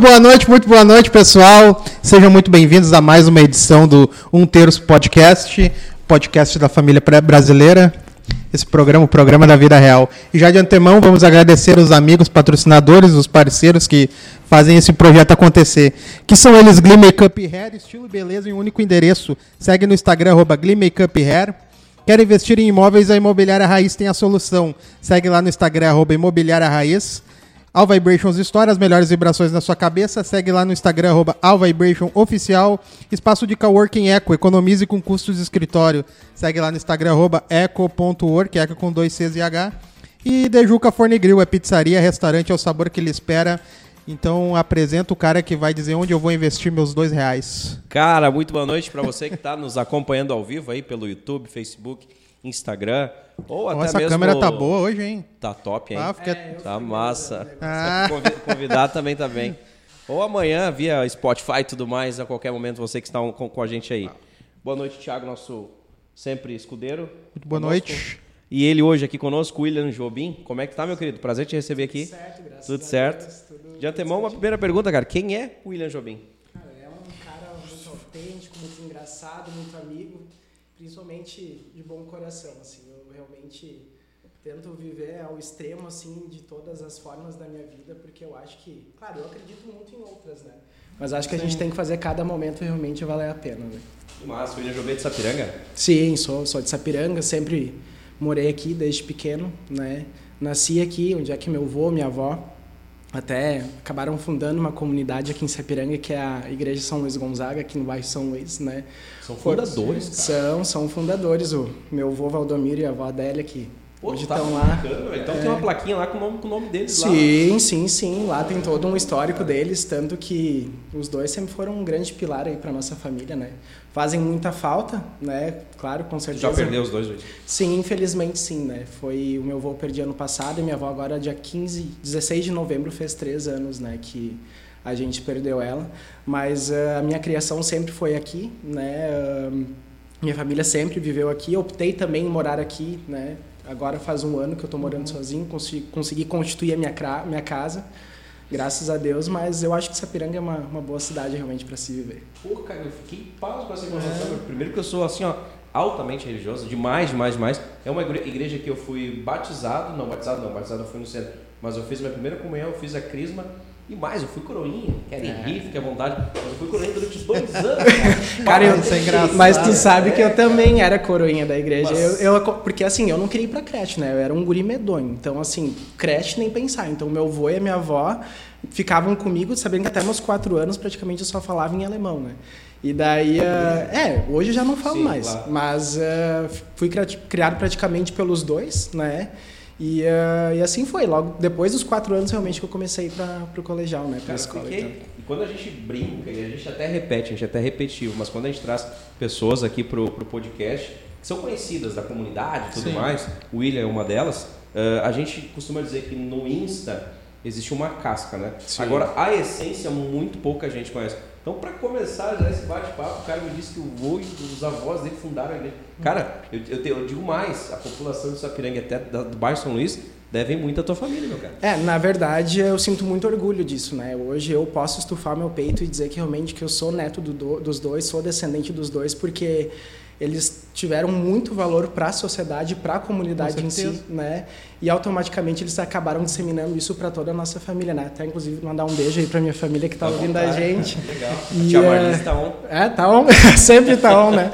Muito boa noite, muito boa noite, pessoal. Sejam muito bem-vindos a mais uma edição do Um Terço Podcast, podcast da família brasileira. Esse programa, o programa da vida real. E já de antemão, vamos agradecer os amigos, patrocinadores, os parceiros que fazem esse projeto acontecer. Que são eles Glee Makeup Hair, estilo beleza em um único endereço. Segue no Instagram, arroba Glee Makeup Hair. Quer investir em imóveis? A Imobiliária Raiz tem a solução. Segue lá no Instagram, arroba Imobiliária Raiz. All Vibrations Store, as melhores vibrações na sua cabeça. Segue lá no Instagram, arroba All Vibration Oficial. Espaço de coworking Eco, economize com custos de escritório. Segue lá no Instagram, arroba eco.work, eco com dois Cs e H. E Dejuca Forne Grill, é pizzaria, restaurante, é o sabor que lhe espera. Então apresenta o cara que vai dizer onde eu vou investir meus dois reais. Cara, muito boa noite para você que está nos acompanhando ao vivo aí pelo YouTube, Facebook, Instagram. Ou até essa mesmo... câmera tá boa hoje, hein? Tá top, hein? Ah, fica... é, tá massa. Ah. Convidado também tá bem. Ou amanhã, via Spotify e tudo mais, a qualquer momento, você que está com, com a gente aí. Boa noite, Thiago, nosso sempre escudeiro. Muito boa conosco. noite. E ele hoje aqui conosco, William Jobim. Como é que tá, meu querido? Prazer te receber aqui. Tudo certo, graças Tudo certo. Deus, tudo De antemão, uma primeira pergunta, cara. Quem é o William Jobim? Cara, é um cara muito autêntico, muito engraçado, muito amigo, de bom coração, assim. Eu realmente tento viver ao extremo, assim, de todas as formas da minha vida, porque eu acho que, claro, eu acredito muito em outras, né? Mas acho que a gente tem que fazer cada momento realmente valer a pena, né? Mas, William Jobim é de Sapiranga? Sim, sou, sou de Sapiranga, sempre morei aqui desde pequeno, né? Nasci aqui, onde é que meu avô, minha avó, até acabaram fundando uma comunidade aqui em Sapiranga, que é a Igreja São Luís Gonzaga, aqui no bairro São Luís, né? São fundadores, cara. São, são fundadores. O meu avô Valdomiro e a avó Adélia, que Pô, hoje estão tá lá. Então é... tem uma plaquinha lá com o nome, com o nome deles sim, lá. Sim, sim, sim. Lá tem todo um histórico deles, tanto que os dois sempre foram um grande pilar aí para nossa família, né? fazem muita falta, né? Claro, com certeza. Já perdeu os dois hoje? Sim, infelizmente sim, né? Foi o meu avô perdi ano passado e minha avó agora dia 15, 16 de novembro fez três anos, né? Que a gente perdeu ela. Mas uh, a minha criação sempre foi aqui, né? Uh, minha família sempre viveu aqui. Optei também em morar aqui, né? Agora faz um ano que eu estou morando uhum. sozinho, consegui, consegui constituir a minha, minha casa graças a Deus, mas eu acho que Sapiranga é uma, uma boa cidade realmente para se viver. Pô, cara, eu fiquei pausa com essa informação. É. Primeiro que eu sou assim, ó, altamente religioso, demais, demais, demais. É uma igreja que eu fui batizado, não, batizado não, batizado eu fui no centro, mas eu fiz minha primeira comunhão, eu fiz a crisma e mais, eu fui coroinha. Querem é. rir, fique à vontade. Mas eu fui coroinha durante dois anos. Cara, cara eu, isso é engraçado. Mas tu sabe que eu também era coroinha da igreja. Mas... Eu, eu, porque assim, eu não queria ir pra creche, né? Eu era um guri medonho. Então, assim, creche nem pensar. Então, meu avô e a minha avó ficavam comigo, sabendo que até meus quatro anos praticamente eu só falava em alemão, né? E daí, uh, é, hoje eu já não falo Sim, mais, claro. mas uh, fui criado praticamente pelos dois, né? E, uh, e assim foi, logo depois dos quatro anos realmente que eu comecei para o colegial, né? Para a escola. Fiquei, então. E quando a gente brinca, a gente até repete, a gente até é repetitivo, mas quando a gente traz pessoas aqui para o podcast que são conhecidas da comunidade e tudo Sim. mais, o William é uma delas, uh, a gente costuma dizer que no Insta existe uma casca, né? Sim. Agora, a essência, muito pouca gente conhece. Então, para começar já esse bate-papo, o cara me disse que o vô e os avós dele fundaram a igreja. Cara, eu, eu, eu digo mais, a população de Sapiranga, até do bairro São Luís, devem muito à tua família, meu cara. É, na verdade, eu sinto muito orgulho disso, né? Hoje eu posso estufar meu peito e dizer que realmente que eu sou neto do, dos dois, sou descendente dos dois, porque eles tiveram muito valor para a sociedade, para a comunidade em si, né? E automaticamente eles acabaram disseminando isso para toda a nossa família, né? Até inclusive mandar um beijo aí para minha família que está tá ouvindo a gente. Legal. E, a tia Marlise está on. É, tá on, sempre tá on, né?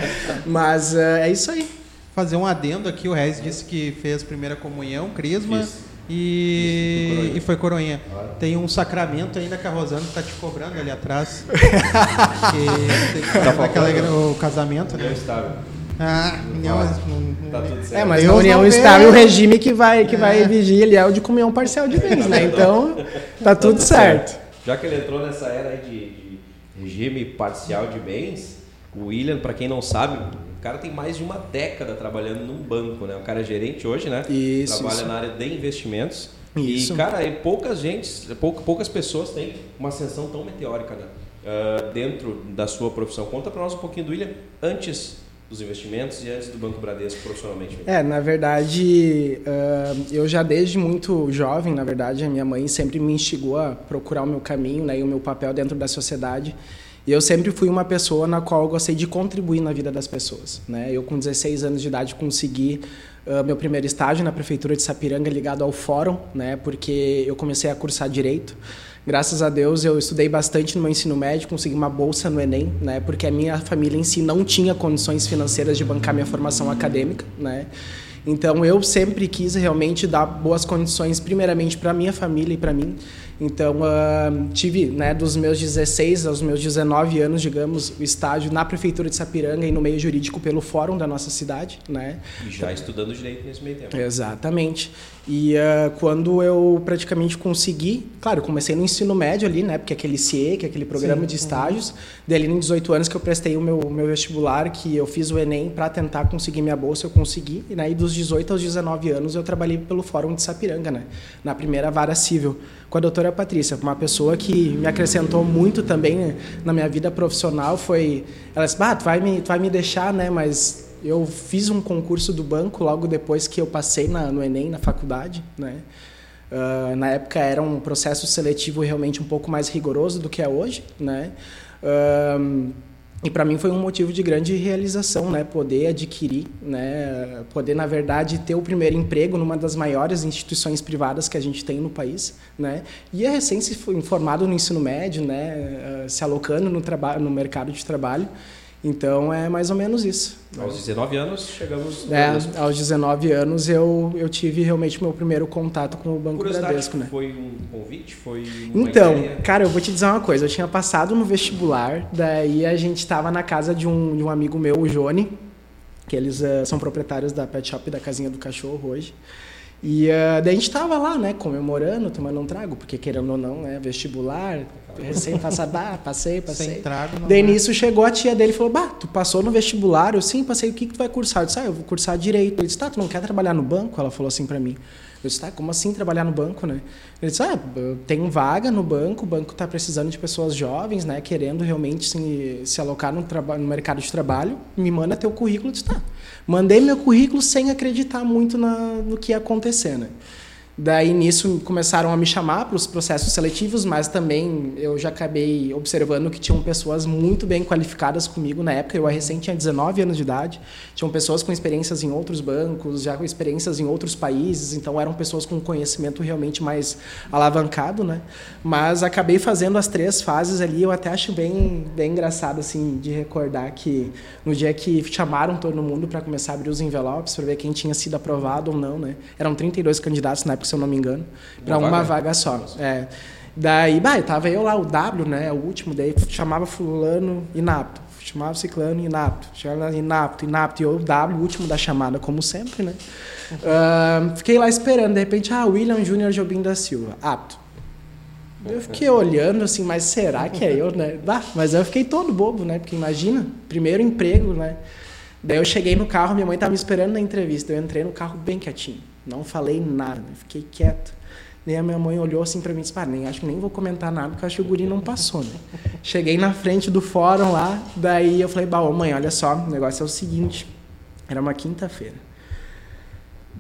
Mas uh, é isso aí. Fazer um adendo aqui, o Reis disse que fez primeira comunhão, crisma. Isso. E, Isso, e foi coroinha. Claro. Tem um sacramento ainda que a Rosana está te cobrando ali atrás. que tá aquela, o casamento, né? estável. Ah, união, não, tá tudo certo. É, mas Deus a união estável, o regime que vai, que é. vai exigir ele é o de comunhão parcial de bens, né? Então, tá tudo certo. Já que ele entrou nessa era de, de regime parcial de bens, o William, para quem não sabe, cara tem mais de uma década trabalhando num banco, né? O cara é gerente hoje, né? Isso. Trabalha isso. na área de investimentos. Isso. E, cara, e poucas gente, poucas pessoas têm uma ascensão tão meteórica, né? Uh, dentro da sua profissão. Conta para nós um pouquinho do William antes dos investimentos e antes do Banco Bradesco profissionalmente? É, na verdade, uh, eu já desde muito jovem, na verdade, a minha mãe sempre me instigou a procurar o meu caminho né, e o meu papel dentro da sociedade. E eu sempre fui uma pessoa na qual eu gostei de contribuir na vida das pessoas. Né? Eu, com 16 anos de idade, consegui uh, meu primeiro estágio na prefeitura de Sapiranga ligado ao fórum, né? porque eu comecei a cursar direito. Graças a Deus eu estudei bastante no meu ensino médio, consegui uma bolsa no Enem, né? Porque a minha família em si não tinha condições financeiras de bancar minha formação acadêmica, né? Então eu sempre quis realmente dar boas condições, primeiramente para minha família e para mim. Então, uh, tive, né, dos meus 16 aos meus 19 anos, digamos, o estágio na prefeitura de Sapiranga e no meio jurídico pelo fórum da nossa cidade, né? E já estudando direito nesse meio tempo. Exatamente. E uh, quando eu praticamente consegui, claro, comecei no ensino médio ali, né, porque é aquele CIE, que é aquele programa Sim. de estágios, uhum. daí ali em 18 anos que eu prestei o meu, meu vestibular, que eu fiz o ENEM para tentar conseguir minha bolsa, eu consegui, e né, dos 18 aos 19 anos eu trabalhei pelo fórum de Sapiranga, né, na primeira vara civil com a doutora Patrícia, uma pessoa que me acrescentou muito também na minha vida profissional. Foi, ela disse, bah, tu vai me, tu vai me deixar, né? Mas eu fiz um concurso do banco logo depois que eu passei na, no Enem, na faculdade, né? Uh, na época era um processo seletivo realmente um pouco mais rigoroso do que é hoje, né? Uh, e para mim foi um motivo de grande realização, né? Poder adquirir, né? Poder, na verdade, ter o primeiro emprego numa das maiores instituições privadas que a gente tem no país, né? E é recém se formado no ensino médio, né? Se alocando no, trabalho, no mercado de trabalho. Então é mais ou menos isso. Aos 19 anos chegamos. É, aos 19 anos eu, eu tive realmente meu primeiro contato com o Banco Bradesco, né? Foi um convite? Foi então, ideia? cara, eu vou te dizer uma coisa. Eu tinha passado no vestibular, daí a gente estava na casa de um, de um amigo meu, o Jone, que eles uh, são proprietários da pet shop da Casinha do Cachorro hoje. E uh, daí a gente tava lá, né, comemorando, tomando um trago, porque querendo ou não, é vestibular, recém passado, ah, passei, passei. Sem trago, não Daí é. nisso chegou a tia dele e falou, bah, tu passou no vestibular? Eu, sim, passei, o que, que tu vai cursar? Eu disse, ah, eu vou cursar Direito. Ele disse, tá, tu não quer trabalhar no banco? Ela falou assim para mim. Eu disse, tá, como assim trabalhar no banco, né? Ele disse, ah, tem vaga no banco, o banco está precisando de pessoas jovens, né, querendo realmente se, se alocar no, no mercado de trabalho, me manda teu currículo. Eu disse, tá. Mandei meu currículo sem acreditar muito na, no que ia acontecer, né? Daí nisso começaram a me chamar para os processos seletivos, mas também eu já acabei observando que tinham pessoas muito bem qualificadas comigo na época. Eu recém tinha 19 anos de idade, tinham pessoas com experiências em outros bancos, já com experiências em outros países, então eram pessoas com conhecimento realmente mais alavancado, né? Mas acabei fazendo as três fases ali, eu até acho bem, bem engraçado assim de recordar que no dia que chamaram todo mundo para começar a abrir os envelopes para ver quem tinha sido aprovado ou não, né? Eram 32 candidatos na época se eu não me engano, para uma, uma vaga, só. É. Daí, bah, tava eu lá, o W, né, o último, daí chamava fulano inapto, chamava ciclano inapto, chamava inapto, inapto, e eu o W, último da chamada, como sempre, né. Uh, fiquei lá esperando, de repente, ah, William Júnior Jobim da Silva, apto. Eu fiquei olhando assim, mas será que é eu, né? Bah, mas eu fiquei todo bobo, né? Porque imagina, primeiro emprego, né? Daí eu cheguei no carro, minha mãe estava me esperando na entrevista. Eu entrei no carro bem quietinho. Não falei nada, fiquei quieto. Daí a minha mãe olhou assim para mim e disse: nem, acho que nem vou comentar nada, porque acho que o guri não passou, né? Cheguei na frente do fórum lá, daí eu falei: Bah, mãe, olha só, o negócio é o seguinte. Era uma quinta-feira.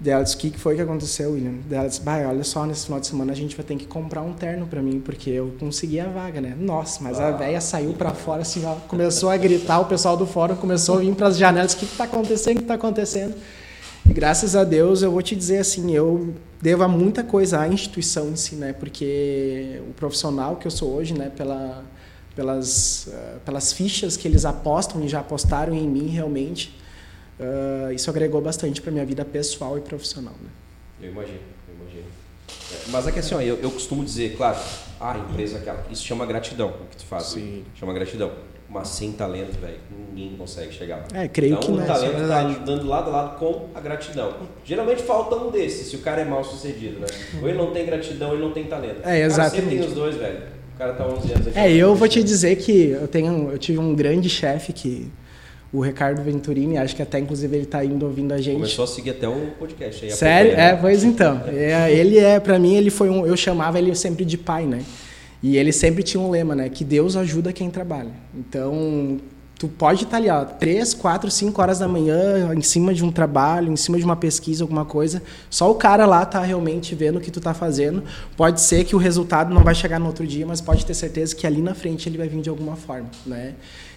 Daí ela disse: O que foi que aconteceu, William? Daí ela disse: Bah, olha só, nesse final de semana a gente vai ter que comprar um terno para mim, porque eu consegui a vaga, né? Nossa, mas a velha saiu para fora assim, ó, começou a gritar, o pessoal do fórum começou a vir para as janelas: O que está acontecendo? O que está acontecendo? E graças a Deus, eu vou te dizer assim, eu devo muita coisa à instituição em si, né? Porque o profissional que eu sou hoje, né, pela, pelas, uh, pelas fichas que eles apostam e já apostaram em mim realmente, uh, isso agregou bastante para minha vida pessoal e profissional, né? Eu imagino, eu imagino. É, mas é que assim, ó, eu, eu costumo dizer, claro, a empresa aquela, isso chama gratidão, o que tu faz, Sim. chama gratidão mas sem talento, velho, ninguém consegue chegar lá. É, creio então, que o talento está andando lado a lado com a gratidão. Geralmente falta um desses, se o cara é mal sucedido, né? Ou ele não tem gratidão, ou ele não tem talento. É, exatamente. O cara tem os dois, velho. O cara tá 11 anos aqui. É, eu vou te dizer que eu tenho, eu tive um grande chefe que o Ricardo Venturini, acho que até inclusive ele está indo ouvindo a gente. Começou a seguir até o podcast aí. Sério? É, pois então. É, ele é, para mim, ele foi um, eu chamava ele sempre de pai, né? E ele sempre tinha um lema, né? Que Deus ajuda quem trabalha. Então, tu pode estar ali, ó, 3, 4, 5 horas da manhã, em cima de um trabalho, em cima de uma pesquisa, alguma coisa. Só o cara lá tá realmente vendo o que tu tá fazendo. Pode ser que o resultado não vai chegar no outro dia, mas pode ter certeza que ali na frente ele vai vir de alguma forma, né?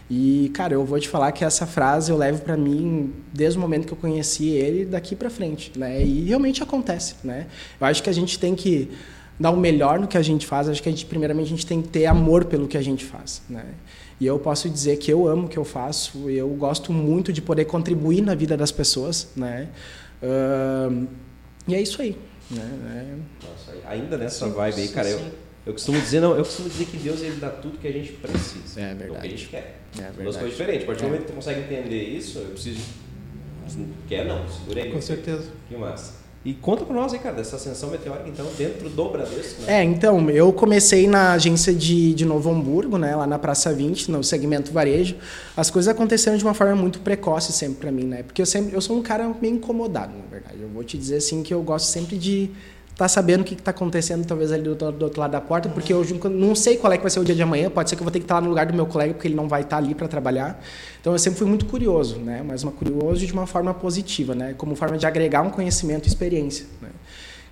E, cara, eu vou te falar que essa frase eu levo para mim desde o momento que eu conheci ele daqui para frente, né? E realmente acontece, né? Eu acho que a gente tem que dar o melhor no que a gente faz. Acho que a gente primeiramente a gente tem que ter amor pelo que a gente faz, né? E eu posso dizer que eu amo o que eu faço, eu gosto muito de poder contribuir na vida das pessoas, né? Uh, e é isso aí. Né? Nossa, ainda nessa sim, vibe aí, cara, sim. eu, eu costumo dizer, não, eu costumo dizer que Deus ele dá tudo que a gente precisa. É verdade. É o que a gente quer. É verdade. Duas coisas diferentes. A partir do é. momento que tu consegue entender isso, eu preciso. Quer não, segura aí. Com certeza. Que massa. E conta para nós aí, cara, dessa ascensão meteórica, então, dentro do Bradesco. Né? É, então, eu comecei na agência de, de Novo Hamburgo, né, lá na Praça 20, no segmento varejo. As coisas aconteceram de uma forma muito precoce sempre para mim, né? Porque eu sempre eu sou um cara meio incomodado, na verdade. Eu vou te dizer assim que eu gosto sempre de tá sabendo o que está acontecendo, talvez ali do, do, outro lado da porta, porque eu não sei qual é que vai ser o dia de amanhã, pode ser que eu vou ter que estar lá no lugar do meu colega, porque ele não vai estar ali para trabalhar. Então eu sempre fui muito curioso, né? mas uma curioso de uma forma positiva, né? como forma de agregar um conhecimento e experiência. Né?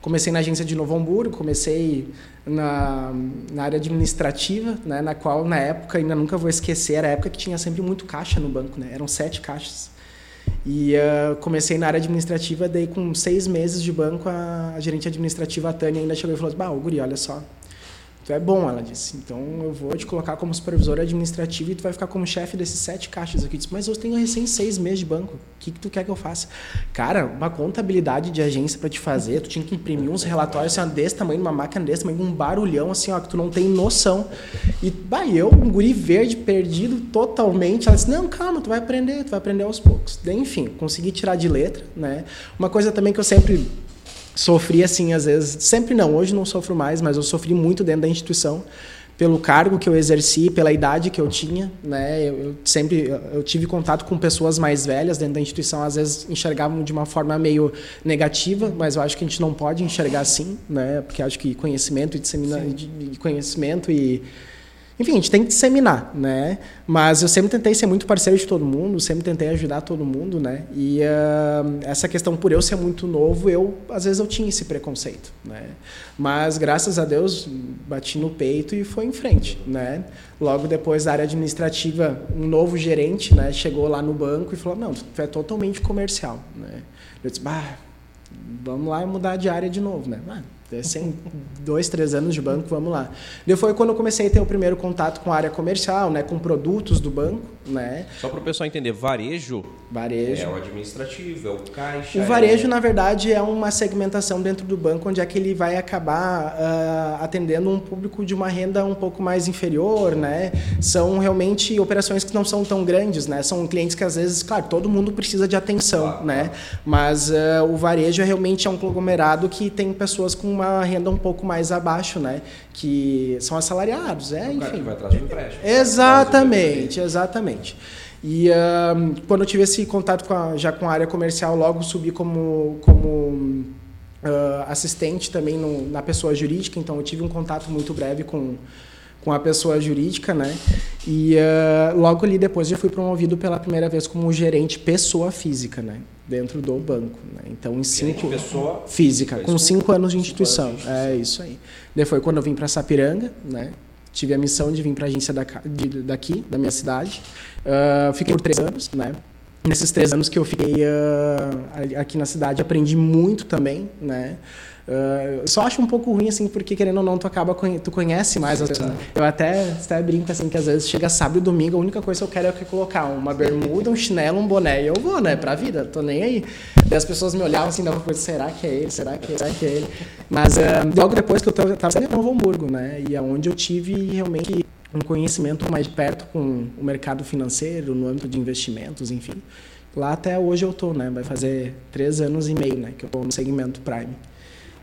Comecei na agência de Novo Hamburgo, comecei na, na área administrativa, né? na qual, na época, ainda nunca vou esquecer, era a época que tinha sempre muito caixa no banco, né? eram sete caixas. E uh, comecei na área administrativa, daí com seis meses de banco, a, gerente administrativa, a Tânia, ainda chegou e falou assim, bah, Guri, olha só, Tu é bom, ela disse. Então eu vou te colocar como supervisora administrativa e tu vai ficar como chefe desses sete caixas aqui. Eu disse, mas eu tenho recém seis meses de banco. O que, que tu quer que eu faça? Cara, uma contabilidade de agência para te fazer, tu tinha que imprimir uns relatórios assim, desse tamanho, numa máquina desse tamanho, um barulhão assim, ó, que tu não tem noção. E bah, eu, um guri verde, perdido totalmente. Ela disse, não, calma, tu vai aprender, tu vai aprender aos poucos. Enfim, consegui tirar de letra, né? Uma coisa também que eu sempre sofri assim, às vezes, sempre não, hoje não sofro mais, mas eu sofri muito dentro da instituição pelo cargo que eu exerci, pela idade que eu tinha, né? Eu, eu, sempre eu tive contato com pessoas mais velhas dentro da instituição, às vezes enxergavam de uma forma meio negativa, mas eu acho que a gente não pode enxergar assim, né? Porque acho que conhecimento e dissemina, de, conhecimento e enfim, a gente tem que disseminar, né? Mas eu sempre tentei ser muito parceiro de todo mundo, sempre tentei ajudar todo mundo, né? E uh, essa questão por eu ser muito novo, eu às vezes eu tinha esse preconceito, né? Mas graças a Deus bati no peito e foi em frente, né? Logo depois da área administrativa, um novo gerente, né, chegou lá no banco e falou: "Não, tu é totalmente comercial", né? Eu disse: "Bah, vamos lá mudar de área de novo, né?" Sem dois, três anos de banco, vamos lá. E foi quando eu comecei a ter o primeiro contato com a área comercial, né, com produtos do banco, né? Só para o pessoal entender, varejo, varejo é o administrativo, é o caixa. O varejo, é... na verdade, é uma segmentação dentro do banco onde é que ele vai acabar uh, atendendo um público de uma renda um pouco mais inferior, né? São realmente operações que não são tão grandes, né? São clientes que às vezes, claro, todo mundo precisa de atenção, claro, né? Claro. Mas uh, o varejo é realmente é um conglomerado que tem pessoas com uma renda um pouco mais abaixo, né? Que são assalariados, é, enfim. que vai atrás do empréstimo. Exatamente, exatamente. E uh, quando eu tive esse contato com a, já com a área comercial, logo subi como, como uh, assistente também no, na pessoa jurídica, então eu tive um contato muito breve com, com a pessoa jurídica, né? E uh, logo ali depois eu fui promovido pela primeira vez como gerente pessoa física, né? Dentro do banco. Né? Então, em cinco. Pessoa física, com cinco anos de instituição. É isso aí. Foi quando eu vim para Sapiranga, né? Tive a missão de vir para a agência da, de, daqui, da minha cidade. Uh, fiquei por três anos, né? Nesses três anos que eu fiquei uh, aqui na cidade, aprendi muito também, né? Uh, só acho um pouco ruim, assim, porque querendo ou não, tu acaba, tu conhece mais as pessoas. Eu até, até brinco, assim, que às vezes chega sábado e domingo, a única coisa que eu quero é colocar uma bermuda, um chinelo, um boné, e eu vou, né, pra vida, tô nem aí. Daí as pessoas me olhavam assim, dava coisa, será que é ele, será que é, será que é ele? Mas uh, logo depois que eu tava saindo em Novo Hamburgo, né, e aonde é eu tive realmente um conhecimento mais perto com o mercado financeiro, no âmbito de investimentos, enfim. Lá até hoje eu tô, né, vai fazer três anos e meio, né, que eu tô no segmento Prime.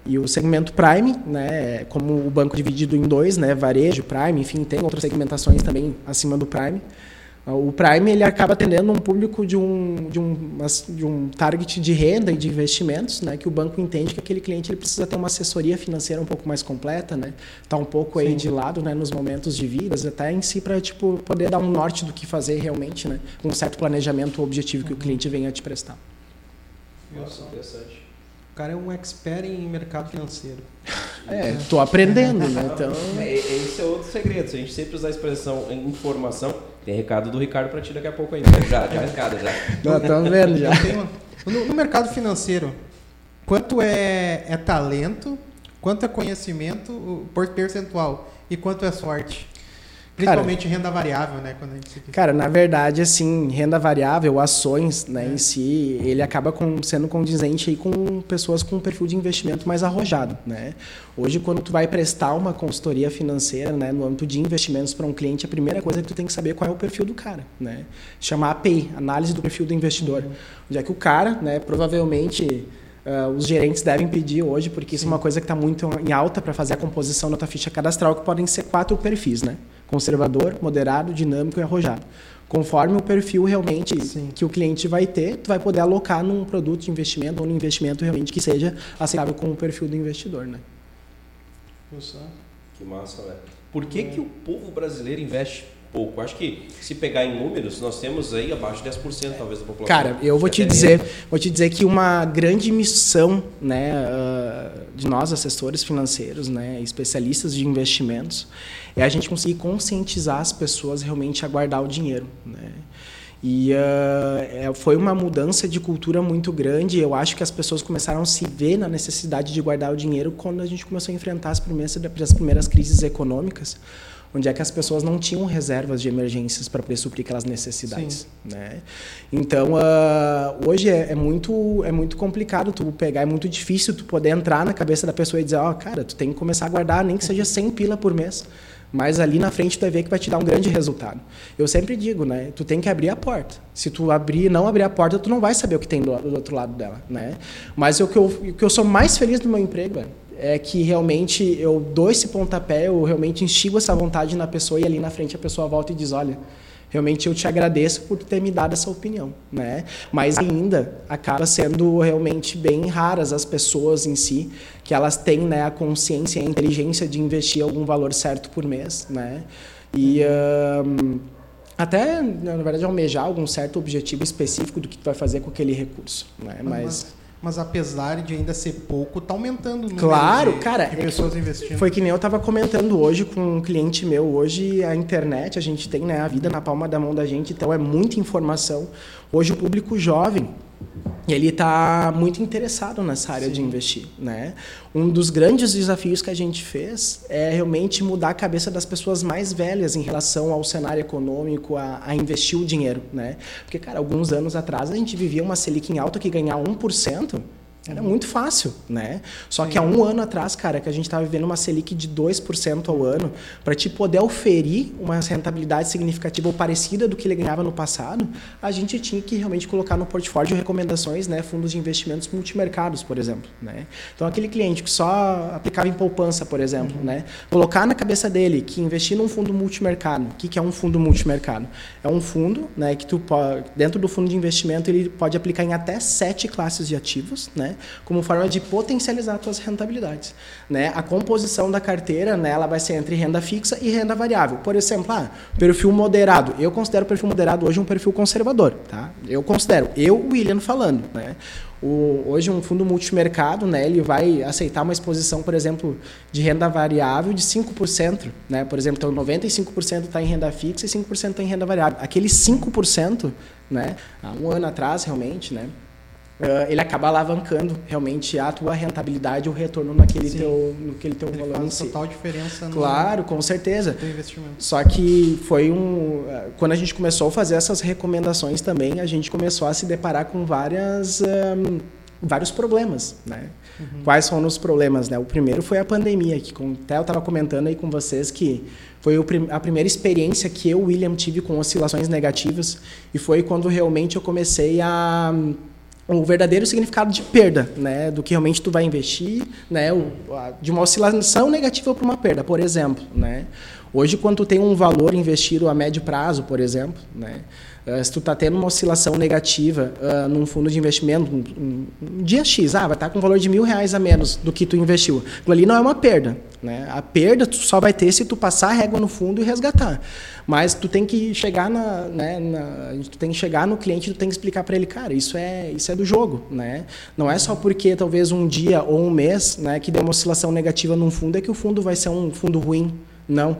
E o segmento Prime, né, como o banco dividido em dois, né, varejo, Prime, enfim, tem outras segmentações também acima do Prime. O Prime ele acaba atendendo um público de um, de, um, de um target de renda e de investimentos, né, que o banco entende que aquele cliente ele precisa ter uma assessoria financeira um pouco mais completa, né, tá um pouco Sim. aí de lado, né, nos momentos de vida, até em si para tipo poder dar um norte do que fazer realmente, né, com um certo planejamento objetivo que uhum. o cliente venha te prestar. Nossa, interessante. O cara é um expert em mercado financeiro. É, tô aprendendo, né? Então... É, esse é outro segredo. Se a gente sempre usar a expressão informação, tem recado do Ricardo para ti daqui a pouco ainda. Já, já recado, já. Não, estamos vendo já. No, no, mercado financeiro, quanto é, é talento, quanto é conhecimento por percentual e quanto é sorte? Principalmente cara, renda variável, né? Quando a gente... Cara, na verdade, assim, renda variável, ações né, é. em si, ele acaba com, sendo condizente aí com pessoas com um perfil de investimento mais arrojado, né? Hoje, quando tu vai prestar uma consultoria financeira, né, no âmbito de investimentos para um cliente, a primeira coisa é que tu tem que saber qual é o perfil do cara, né? Chamar API, análise do perfil do investidor. Uhum. Onde é que o cara, né, provavelmente... Uh, os gerentes devem pedir hoje, porque isso é uma coisa que está muito em alta para fazer a composição da tua ficha cadastral, que podem ser quatro perfis, né? Conservador, moderado, dinâmico e arrojado. Conforme o perfil realmente Sim. que o cliente vai ter, tu vai poder alocar num produto de investimento ou num investimento realmente que seja aceitável com o perfil do investidor, né? Que massa, velho. Por que, é. que o povo brasileiro investe pouco. Acho que se pegar em números, nós temos aí abaixo de 10% talvez da população. Cara, eu vou te dizer, vou te dizer que uma grande missão, né, uh, de nós assessores financeiros, né, especialistas de investimentos, é a gente conseguir conscientizar as pessoas realmente a guardar o dinheiro, né? E uh, foi uma mudança de cultura muito grande. Eu acho que as pessoas começaram a se ver na necessidade de guardar o dinheiro quando a gente começou a enfrentar as primeiras, as primeiras crises econômicas onde é que as pessoas não tinham reservas de emergências para poder suprir aquelas necessidades. Né? Então, uh, hoje é, é, muito, é muito complicado tu pegar, é muito difícil tu poder entrar na cabeça da pessoa e dizer, ó, oh, cara, tu tem que começar a guardar nem que seja 100 pila por mês. Mas ali na frente tu vai ver que vai te dar um grande resultado. Eu sempre digo, né? Tu tem que abrir a porta. Se tu abrir, não abrir a porta, tu não vai saber o que tem do, do outro lado dela, né? Mas o que eu, o que eu sou mais feliz no meu emprego, velho, é que realmente eu dou esse pontapé, eu realmente instigo essa vontade na pessoa e ali na frente a pessoa volta e diz, olha, realmente eu te agradeço por ter me dado essa opinião, né? Mas ainda acaba sendo realmente bem raras as pessoas em si que elas têm né, a consciência e a inteligência de investir algum valor certo por mês, né? E um, até, na verdade, almejar algum certo objetivo específico do que tu vai fazer com aquele recurso, né? Mas mas apesar de ainda ser pouco, está aumentando o número claro, de, cara, de pessoas é investindo. Foi que nem eu estava comentando hoje com um cliente meu. Hoje a internet, a gente tem né, a vida na palma da mão da gente, então é muita informação. Hoje o público jovem, ele está muito interessado nessa área Sim. de investir, né? Um dos grandes desafios que a gente fez é realmente mudar a cabeça das pessoas mais velhas em relação ao cenário econômico, a, a investir o dinheiro, né? Porque, cara, alguns anos atrás a gente vivia uma Selic em alta que ganhar 1%, era muito fácil, né? Só que há um ano atrás, cara, que a gente estava vivendo uma Selic de 2% ao ano, para te poder oferir uma rentabilidade significativa ou parecida do que ele ganhava no passado, a gente tinha que realmente colocar no portfólio recomendações, né, fundos de investimentos multimercados, por exemplo, né? Então aquele cliente que só aplicava em poupança, por exemplo, uhum. né, colocar na cabeça dele que investir num fundo multimercado, o que que é um fundo multimercado? É um fundo, né, que tu dentro do fundo de investimento ele pode aplicar em até sete classes de ativos, né? Como forma de potencializar suas rentabilidades. Né? A composição da carteira né, ela vai ser entre renda fixa e renda variável. Por exemplo, ah, perfil moderado. Eu considero o perfil moderado hoje um perfil conservador. Tá? Eu considero, eu, William, falando. Né? O, hoje um fundo multimercado, né, ele vai aceitar uma exposição, por exemplo, de renda variável de 5%, né? Por exemplo, então 95% está em renda fixa e 5% está em renda variável. Aquele 5%, né, há um ano atrás, realmente, né, Uh, ele acaba alavancando realmente a tua rentabilidade, o retorno naquele Sim. teu, naquele teu ele valor faz si. total diferença no Claro, com certeza. Só que foi um uh, quando a gente começou a fazer essas recomendações também, a gente começou a se deparar com várias um, vários problemas, né? Uhum. Quais foram os problemas, né? O primeiro foi a pandemia, que com, até eu estava comentando aí com vocês que foi a primeira experiência que eu, William, tive com oscilações negativas e foi quando realmente eu comecei a o verdadeiro significado de perda, né, do que realmente tu vai investir, né, o, a, de uma oscilação negativa para uma perda, por exemplo, né. Hoje, quando tu tem um valor investido a médio prazo, por exemplo, né, Uh, se tu está tendo uma oscilação negativa uh, num fundo de investimento, um, um, dia X, ah, vai estar tá com valor de mil reais a menos do que tu investiu. Aquilo ali não é uma perda. Né? A perda tu só vai ter se tu passar a régua no fundo e resgatar. Mas tu tem que chegar na, né, na tu tem que chegar no cliente, tu tem que explicar para ele, cara, isso é isso é do jogo, né? Não é só porque talvez um dia ou um mês, né, que deu uma oscilação negativa num fundo é que o fundo vai ser um fundo ruim. Não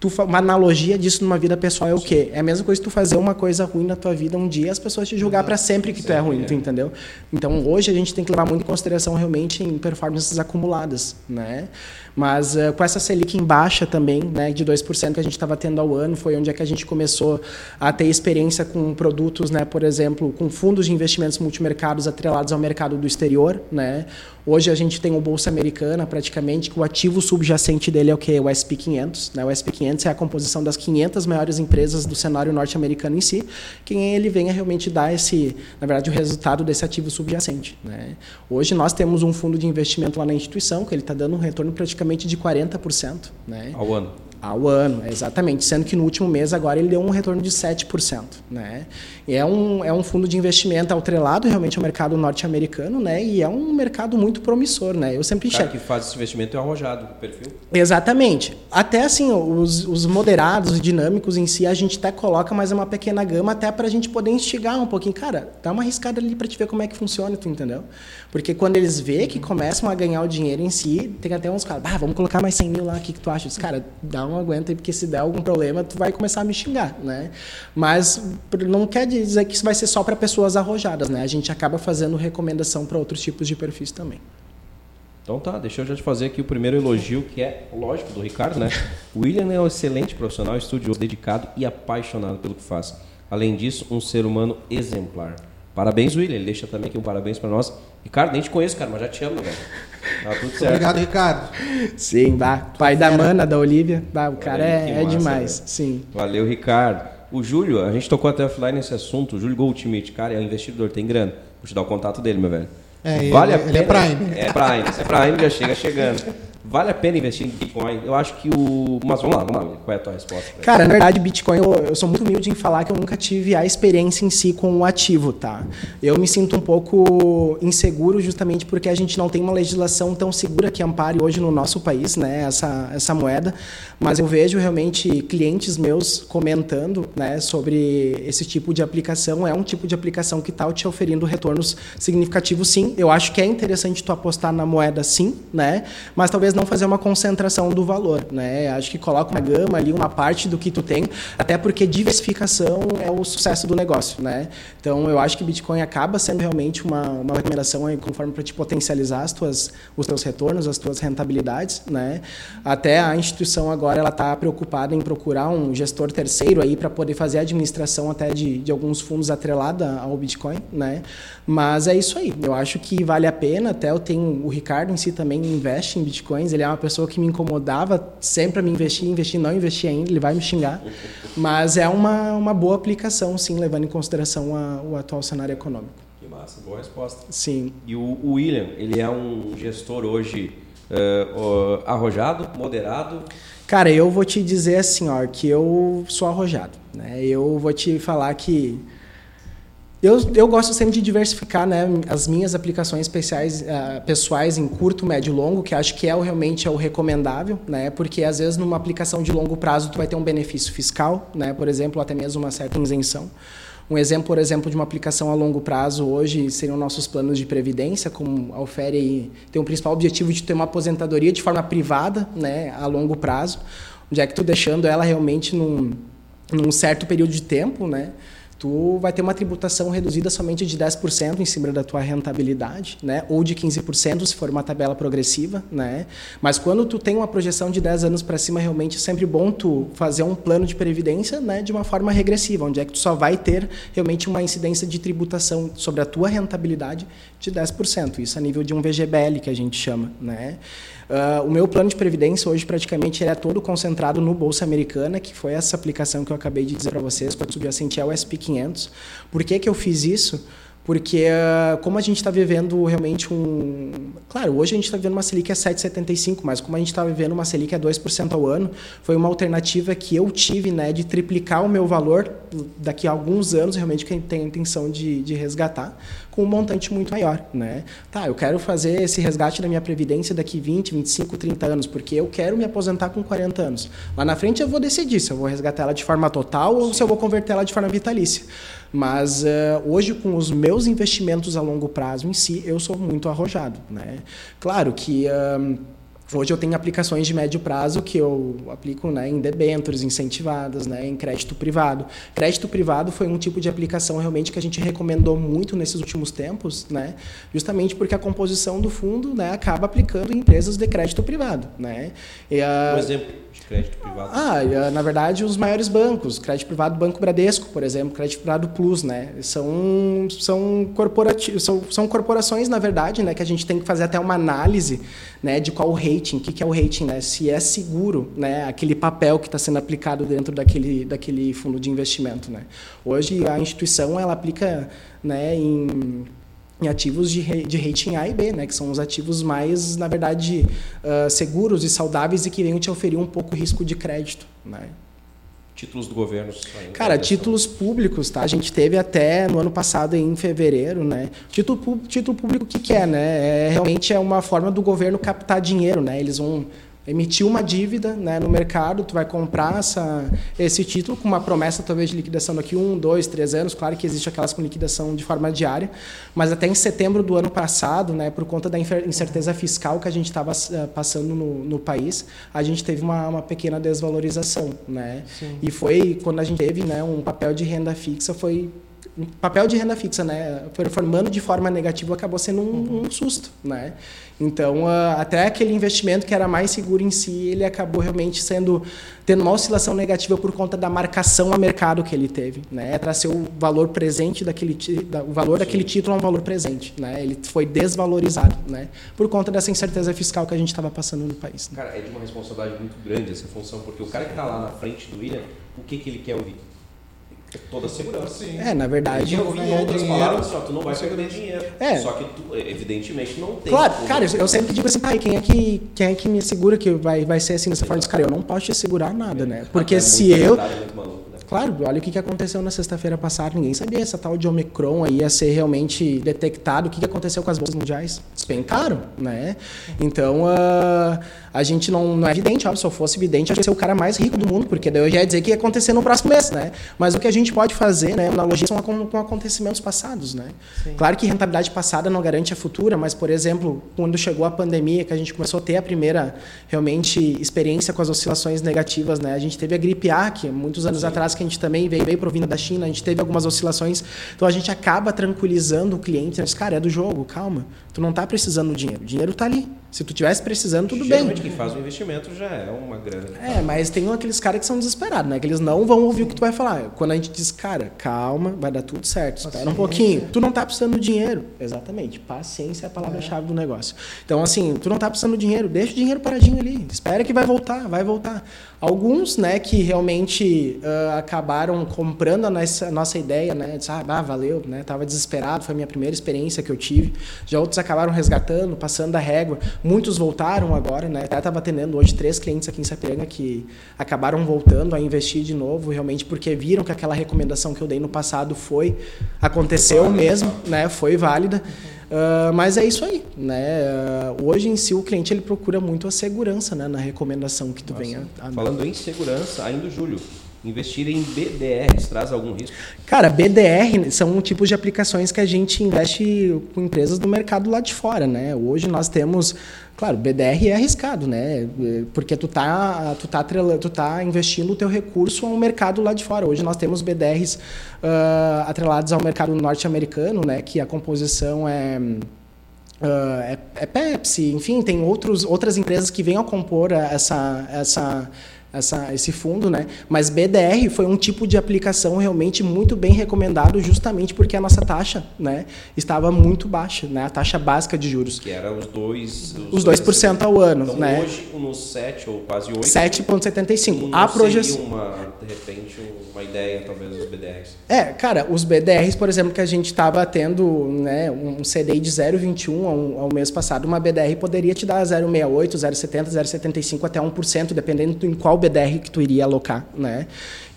tu, uma analogia disso numa vida pessoal é o quê? É a mesma coisa que tu fazer uma coisa ruim na tua vida um dia as pessoas te julgar para sempre que tu é ruim, tu entendeu? Então hoje a gente tem que levar muito em consideração realmente em performances acumuladas, né? Mas uh, com essa Selic em baixa também, né, de 2% que a gente estava tendo ao ano, foi onde é que a gente começou a ter experiência com produtos, né, por exemplo, com fundos de investimentos multimercados atrelados ao mercado do exterior, né? Hoje a gente tem o Bolsa Americana, praticamente, que o ativo subjacente dele é o que? O SP 500. Né? O SP 500 é a composição das 500 maiores empresas do cenário norte-americano em si, quem ele vem a realmente dar esse, na verdade, o resultado desse ativo subjacente. Né? Hoje nós temos um fundo de investimento lá na instituição, que ele está dando um retorno praticamente de 40%. Né? Ao ano ao ano, exatamente. Sendo que no último mês agora ele deu um retorno de 7%. Né? E é um, é um fundo de investimento atrelado realmente ao mercado norte-americano, né? E é um mercado muito promissor, né? Eu sempre enxergo. O que faz esse investimento é arrojado, o perfil? Exatamente. Até assim, os, os moderados, os dinâmicos em si, a gente até coloca mais uma pequena gama até para a gente poder instigar um pouquinho. Cara, dá uma arriscada ali para te ver como é que funciona, tu entendeu? Porque quando eles vê que começam a ganhar o dinheiro em si, tem até uns caras, ah, vamos colocar mais 100 mil lá, o que, que tu acha? Cara, dá não aguenta, porque se der algum problema, tu vai começar a me xingar, né? Mas não quer dizer que isso vai ser só para pessoas arrojadas, né? A gente acaba fazendo recomendação para outros tipos de perfis também. Então tá, deixa eu já te fazer aqui o primeiro elogio, que é lógico do Ricardo, né? O William é um excelente profissional, estudioso, dedicado e apaixonado pelo que faz. Além disso, um ser humano exemplar. Parabéns, William. Ele deixa também aqui um parabéns para nós. Ricardo, nem te conheço, cara, mas já te amo, velho. Tá tudo certo. Obrigado, Ricardo. Sim, bah, pai da Mana, da Olivia. Bah, o cara é, é demais. Sim. Valeu, Ricardo. O Júlio, a gente tocou até offline nesse assunto. O Júlio Goldschmidt, cara, é um investidor, tem grana. Vou te dar o contato dele, meu velho. É, vale ele, a pena. Ele é Prime. É Prime. Se é Prime, já chega chegando. Vale a pena investir em Bitcoin? Eu acho que o. Mas vamos lá, vamos lá. Qual é a tua resposta? Cara, na verdade, Bitcoin, eu, eu, sou muito humilde em falar que eu nunca tive a experiência em si com o ativo, tá? Eu me sinto um pouco inseguro justamente porque a gente não tem uma legislação tão segura que ampare hoje no nosso país, né, essa, essa moeda. Mas eu vejo realmente clientes meus comentando, né, sobre esse tipo de aplicação. É um tipo de aplicação que está te oferindo retornos significativos, sim. Eu acho que é interessante tu apostar na moeda, sim, né? Mas talvez não fazer uma concentração do valor, né? Acho que coloca uma gama ali, uma parte do que tu tem, até porque diversificação é o sucesso do negócio, né? Então eu acho que Bitcoin acaba sendo realmente uma, uma recomendação aí, conforme para te potencializar as tuas, os teus retornos, as tuas rentabilidades, né? Até a instituição agora ela está preocupada em procurar um gestor terceiro aí para poder fazer a administração até de, de alguns fundos atrelada ao Bitcoin, né? Mas é isso aí. Eu acho que vale a pena. Até eu tenho o Ricardo em si também investe em Bitcoin ele é uma pessoa que me incomodava sempre a me investir, investir, não investir ainda, ele vai me xingar. Mas é uma, uma boa aplicação, sim, levando em consideração a, o atual cenário econômico. Que massa, boa resposta. Sim. E o, o William, ele é um gestor hoje uh, uh, arrojado, moderado? Cara, eu vou te dizer assim, ó, que eu sou arrojado. Né? Eu vou te falar que eu, eu gosto sempre de diversificar né, as minhas aplicações especiais, uh, pessoais em curto, médio e longo, que acho que é o, realmente é o recomendável, né, porque às vezes numa aplicação de longo prazo tu vai ter um benefício fiscal, né, por exemplo, até mesmo uma certa isenção. Um exemplo, por exemplo, de uma aplicação a longo prazo hoje seriam nossos planos de previdência, como a Ofere tem o principal objetivo de ter uma aposentadoria de forma privada, né, a longo prazo, onde é que tu deixando ela realmente num, num certo período de tempo, né, tu vai ter uma tributação reduzida somente de 10% em cima da tua rentabilidade, né? Ou de 15% se for uma tabela progressiva, né? Mas quando tu tem uma projeção de 10 anos para cima, realmente é sempre bom tu fazer um plano de previdência, né, de uma forma regressiva, onde é que tu só vai ter realmente uma incidência de tributação sobre a tua rentabilidade de 10%. Isso a nível de um VGBL que a gente chama, né? Uh, o meu plano de previdência hoje praticamente é todo concentrado no Bolsa Americana, que foi essa aplicação que eu acabei de dizer para vocês, para subjacente é o SP500. Por que, que eu fiz isso? Porque, uh, como a gente está vivendo realmente um. Claro, hoje a gente está vivendo uma Selic a 7,75, mas como a gente está vivendo uma Selic a 2% ao ano, foi uma alternativa que eu tive né, de triplicar o meu valor daqui a alguns anos, realmente, que tem a intenção de, de resgatar, com um montante muito maior. Né? Tá, eu quero fazer esse resgate da minha Previdência daqui 20, 25, 30 anos, porque eu quero me aposentar com 40 anos. Lá na frente eu vou decidir se eu vou resgatar ela de forma total ou se eu vou converter ela de forma vitalícia. Mas uh, hoje, com os meus investimentos a longo prazo em si, eu sou muito arrojado. Né? Claro que. Uh, Hoje eu tenho aplicações de médio prazo que eu aplico né, em debêntures incentivadas, né, em crédito privado. Crédito privado foi um tipo de aplicação realmente que a gente recomendou muito nesses últimos tempos, né, justamente porque a composição do fundo né, acaba aplicando em empresas de crédito privado. Né. E, uh, um exemplo crédito privado? Ah, na verdade, os maiores bancos. Crédito privado Banco Bradesco, por exemplo, crédito privado Plus. Né, são, são, corporativos, são, são corporações, na verdade, né, que a gente tem que fazer até uma análise né, de qual o rating, o que, que é o rating, né, se é seguro né, aquele papel que está sendo aplicado dentro daquele, daquele fundo de investimento. Né. Hoje a instituição ela aplica né, em, em ativos de, de rating A e B, né, que são os ativos mais, na verdade, uh, seguros e saudáveis e que vêm te oferir um pouco risco de crédito. Né. Títulos do governo. Cara, títulos públicos, tá? A gente teve até no ano passado, em fevereiro, né? Título, título público, o que, que é, né? É, realmente é uma forma do governo captar dinheiro, né? Eles vão emitiu uma dívida né, no mercado, tu vai comprar essa, esse título com uma promessa talvez de liquidação daqui um, dois, três anos. Claro que existe aquelas com liquidação de forma diária, mas até em setembro do ano passado, né, por conta da incerteza fiscal que a gente estava uh, passando no, no, país, a gente teve uma, uma pequena desvalorização, né? E foi quando a gente teve, né, um papel de renda fixa foi papel de renda fixa, né, performando de forma negativa acabou sendo um, um susto, né? Então, uh, até aquele investimento que era mais seguro em si, ele acabou realmente sendo tendo uma oscilação negativa por conta da marcação a mercado que ele teve, né? É para ser o valor presente daquele da, o valor Sim. daquele título é um valor presente, né? Ele foi desvalorizado, né? Por conta dessa incerteza fiscal que a gente estava passando no país. Né? Cara, é de uma responsabilidade muito grande essa função, porque o cara que está lá na frente do William, o que que ele quer ouvir? Toda a segurança. Sim. É, na verdade. Eu vi em outras palavras, só tu não vai perder dinheiro. É. Só que tu, evidentemente, não tem. Claro, cara, eu sempre digo assim, pai, quem é que, quem é que me assegura que vai, vai ser assim dessa forma? Cara, eu não posso te assegurar nada, né? Porque é se eu. Claro, olha o que aconteceu na sexta-feira passada. Ninguém sabia essa tal de Omicron aí ia ser realmente detectado. O que aconteceu com as bolsas mundiais? Despencaram, né? Então, uh, a gente não, não é evidente. Óbvio, se eu fosse evidente, eu ia ser o cara mais rico do mundo, porque daí eu já ia dizer que ia acontecer no próximo mês, né? Mas o que a gente pode fazer, né? Analogia são com, com acontecimentos passados, né? Sim. Claro que rentabilidade passada não garante a futura, mas, por exemplo, quando chegou a pandemia, que a gente começou a ter a primeira, realmente, experiência com as oscilações negativas, né? A gente teve a gripe A, que muitos anos Sim. atrás que a gente também veio, veio provindo da China, a gente teve algumas oscilações. Então a gente acaba tranquilizando o cliente, diz, cara, é do jogo, calma. Tu não está precisando do dinheiro, o dinheiro está ali. Se tu tivesse precisando, tudo Geralmente bem. quem faz o investimento já é uma grana. É, mas tem aqueles caras que são desesperados, né? Que eles não vão ouvir o que tu vai falar. Quando a gente diz, cara, calma, vai dar tudo certo. Espera um pouquinho. Tu não está precisando do dinheiro. Exatamente. Paciência é a palavra-chave é. do negócio. Então, assim, tu não está precisando do dinheiro, deixa o dinheiro paradinho ali. Espera que vai voltar, vai voltar. Alguns, né, que realmente uh, acabaram comprando a nossa, a nossa ideia, né, disse, ah, valeu, né, tava desesperado, foi a minha primeira experiência que eu tive. Já outros acabaram resgatando, passando a régua. Muitos voltaram agora, né, até estava atendendo hoje três clientes aqui em Sapiranga que acabaram voltando a investir de novo, realmente porque viram que aquela recomendação que eu dei no passado foi, aconteceu mesmo, né, foi válida. Uh, mas é isso aí, né? Uh, hoje em si o cliente ele procura muito a segurança, né? Na recomendação que tu Nossa, venha. A... Falando em segurança, ainda Júlio, investir em BDRs traz algum risco? Cara, BDR são tipos de aplicações que a gente investe com empresas do mercado lá de fora, né? Hoje nós temos Claro, BDR é arriscado, né? Porque tu tá, tu tá, tu tá investindo o teu recurso a um mercado lá de fora. Hoje nós temos BDRs uh, ah, atrelados ao mercado norte-americano, né? Que a composição é Uh, é, é, Pepsi, enfim, tem outros, outras empresas que vêm a compor essa, essa, essa, esse fundo, né? Mas BDR foi um tipo de aplicação realmente muito bem recomendado, justamente porque a nossa taxa, né, estava muito baixa, né? A taxa básica de juros. Que era os dois... Os, os 2% ao ano, então, né? hoje, nos 7 ou quase 8... 7,75. A projeção... uma, de repente, uma ideia, talvez, dos BDRs? É, cara, os BDRs, por exemplo, que a gente estava tendo, né, um CDI de 0,21 ao, ao mês passado, uma BDR poderia te dar 0,68, 0,70, 0,75 até 1%, dependendo em qual BDR que tu iria alocar, né?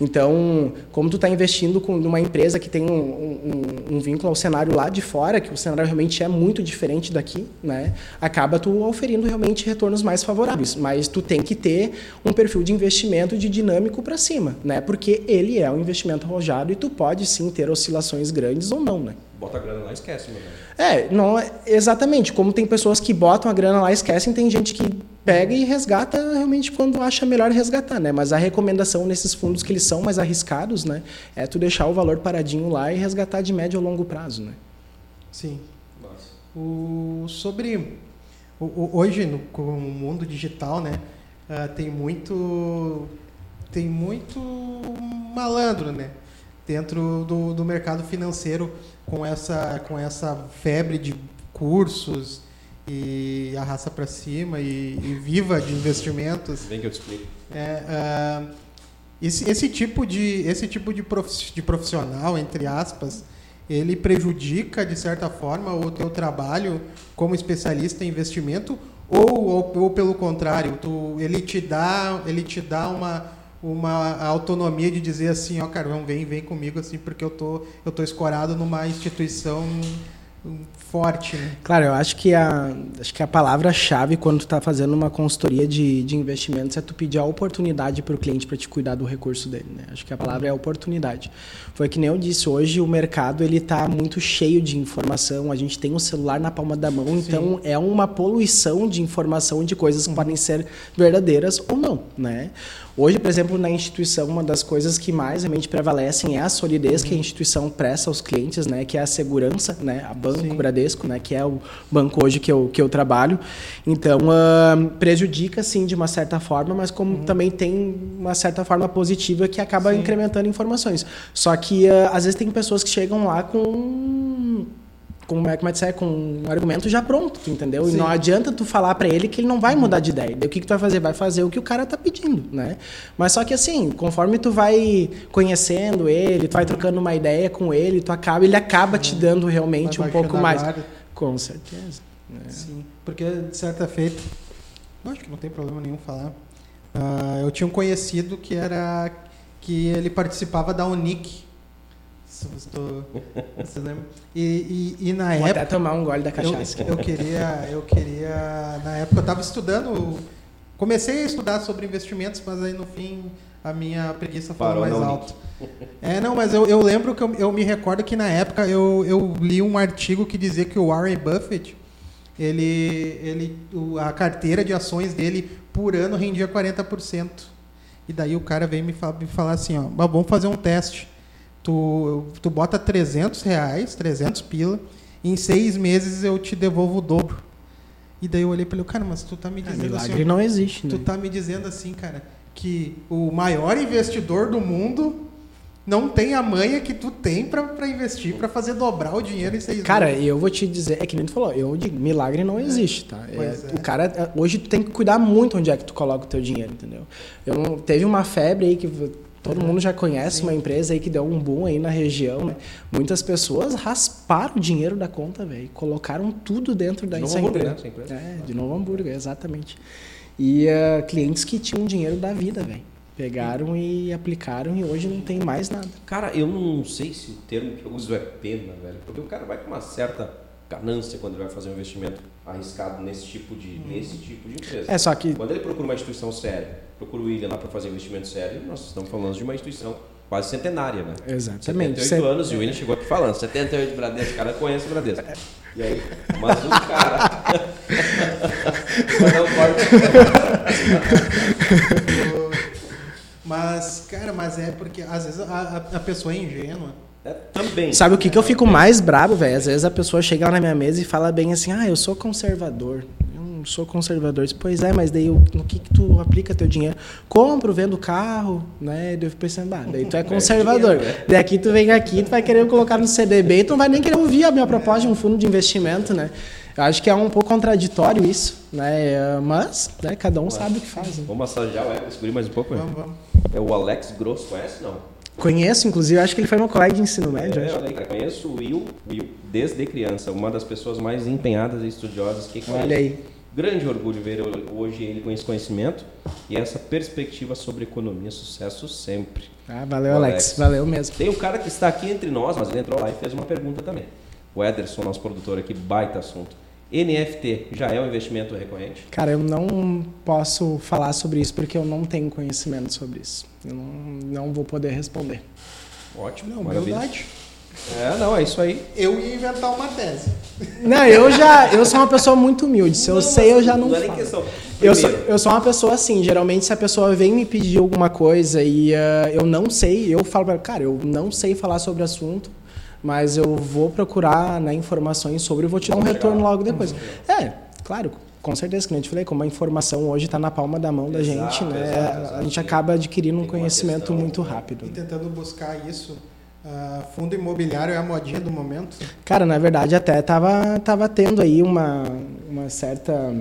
Então, como tu está investindo com uma empresa que tem um, um, um, vínculo ao cenário lá de fora, que o cenário realmente é muito diferente daqui, né? Acaba tu oferindo realmente retornos mais favoráveis, mas tu tem que ter um perfil de investimento de dinâmico para cima, né? Porque ele é um investimento arrojado e tu pode sim ter oscilações grandes ou não, né? Bota a grana lá e esquece, meu É, não, exatamente. Como tem pessoas que botam a grana lá e esquecem, tem gente que pega e resgata realmente quando acha melhor resgatar, né? Mas a recomendação nesses fundos que eles são mais arriscados, né? É tu deixar o valor paradinho lá e resgatar de médio a longo prazo, né? Sim. Nossa. O, sobre... O, o, hoje, no, com o mundo digital, né? Uh, tem muito... Tem muito malandro, né? Dentro do, do mercado financeiro com essa, com essa febre de cursos e arrasta para cima e, e, viva de investimentos. Vem que eu te explico. É, uh, esse, esse tipo, de, esse tipo de, prof, de profissional, entre aspas, ele prejudica, de certa forma, o teu trabalho como especialista em investimento ou, ou, ou pelo contrário, tu, ele te dá, ele te dá uma uma autonomia de dizer assim, ó, carvão, vem, vem comigo assim, porque eu tô eu tô escorado numa instituição forte, né? Claro, eu acho que a, acho que a palavra-chave quando tu está fazendo uma consultoria de, de investimentos é tu pedir a oportunidade para o cliente para te cuidar do recurso dele, né? Acho que a palavra é oportunidade. Foi que nem eu disse, hoje o mercado ele está muito cheio de informação, a gente tem um celular na palma da mão, Sim. então é uma poluição de informação de coisas que uhum. podem ser verdadeiras ou não, né? Hoje, por exemplo, na instituição, uma das coisas que mais realmente prevalecem é a solidez que a instituição presta aos clientes, né? Que é a segurança, né? A Banco Sim. Bradesco, né? Que é o banco hoje que eu, que eu trabalho. Então, uh, prejudica, sim, de uma certa forma, mas como uhum. também tem uma certa forma positiva que acaba sim. incrementando informações. Só que, uh, às vezes, tem pessoas que chegam lá com com, como é que dizer, com um argumento já pronto, entendeu? Sim. E não adianta tu falar para ele que ele não vai mudar de ideia. Daí o que, que tu vai fazer? Vai fazer o que o cara tá pedindo, né? Mas só que assim, conforme tu vai conhecendo ele, tu vai trocando uma ideia com ele, tu acaba, ele acaba te dando realmente um pouco mais. Com certeza. Né? Sim, porque de certa feita, acho que não tem problema nenhum falar. Uh, eu tinha um conhecido que era que ele participava da Unic, Estou, você lembra? E, e, e na Vou época. até tomar um gole da cachaça. Eu, eu, queria, eu queria. Na época eu estava estudando. Comecei a estudar sobre investimentos, mas aí no fim a minha preguiça foi mais alta. É, não, mas eu, eu lembro que eu, eu me recordo que na época eu, eu li um artigo que dizia que o Warren Buffett, ele, ele, a carteira de ações dele por ano rendia 40%. E daí o cara veio me falar assim, ó, vamos fazer um teste tu, tu bota 300 reais, 300 pila, e em seis meses eu te devolvo o dobro. E daí eu olhei para ele, cara, mas tu tá me dizendo é, milagre assim, não existe, né? Tu tá me dizendo assim, cara, que o maior investidor do mundo não tem a manha que tu tem para investir, para fazer dobrar o dinheiro em seis Cara, meses. eu vou te dizer, é que nem tu falou, eu digo, milagre não é. existe, tá? É, é. O cara, hoje tu tem que cuidar muito onde é que tu coloca o teu dinheiro, entendeu? Eu, teve uma febre aí que Todo mundo já conhece Sim. uma empresa aí que deu um boom aí na região, né? Muitas pessoas rasparam o dinheiro da conta, velho. Colocaram tudo dentro da de novo empresa. Né? empresa. É, de novo hambúrguer, exatamente. E uh, clientes que tinham dinheiro da vida, velho. Pegaram e aplicaram e hoje não tem mais nada. Cara, eu não sei se o termo que eu uso é pena, velho. Porque o cara vai com uma certa ganância quando ele vai fazer um investimento arriscado nesse tipo de, hum. nesse tipo de empresa. É só que quando ele procura uma instituição séria, procura o William lá para fazer investimento sério, nós estamos falando de uma instituição quase centenária, né? Exatamente. 78 Cent... anos e o William chegou aqui falando, 78 Bradesco, o cara conhece o Bradesco. E aí, mas o cara um Mas, cara, mas é porque às vezes a, a pessoa é ingênua é, também. Sabe o que, que eu fico mais bravo, velho? Às vezes a pessoa chega lá na minha mesa e fala bem assim: ah, eu sou conservador. Eu sou conservador. Disse, pois é, mas daí no que, que tu aplica teu dinheiro? Compro, vendo carro, né? Daí eu fico pensando, ah, daí tu é conservador. É Daqui tu vem aqui, tu vai querer colocar no CDB tu não vai nem querer ouvir a minha proposta de um fundo de investimento, né? Eu acho que é um pouco contraditório isso, né? Mas, né, cada um sabe o que faz. Né? Vamos massagear o Alex, mais um pouco? Vamos, vamos. É o Alex Grosso, conhece não? Conheço, inclusive, acho que ele foi meu colega de ensino médio. É, aí, conheço o Will, Will desde criança, uma das pessoas mais empenhadas e estudiosas que conheço. Olha aí. Grande orgulho ver hoje ele com esse conhecimento e essa perspectiva sobre economia. Sucesso sempre. Ah, valeu, Alex. Alex. Valeu mesmo. Tem um cara que está aqui entre nós, mas ele entrou lá e fez uma pergunta também. O Ederson, nosso produtor aqui, baita assunto. NFT já é um investimento recorrente? Cara, eu não posso falar sobre isso porque eu não tenho conhecimento sobre isso. Eu não, não vou poder responder. Ótimo, não, maravilha. Verdade. É, não, é isso aí. Eu ia inventar uma tese. Não, eu já, eu sou uma pessoa muito humilde. Se eu não, sei, eu já não, não é nem questão. Eu sou, eu sou uma pessoa assim, geralmente se a pessoa vem me pedir alguma coisa e uh, eu não sei, eu falo para cara, eu não sei falar sobre o assunto, mas eu vou procurar né, informações sobre e vou te dar um retorno logo depois. É, claro, com certeza, que a gente falei, como a informação hoje está na palma da mão da exato, gente, né? Exato, exato. A gente acaba adquirindo um conhecimento muito rápido. E tentando buscar isso, uh, fundo imobiliário é a modinha do momento? Cara, na verdade até tava, tava tendo aí uma, uma certa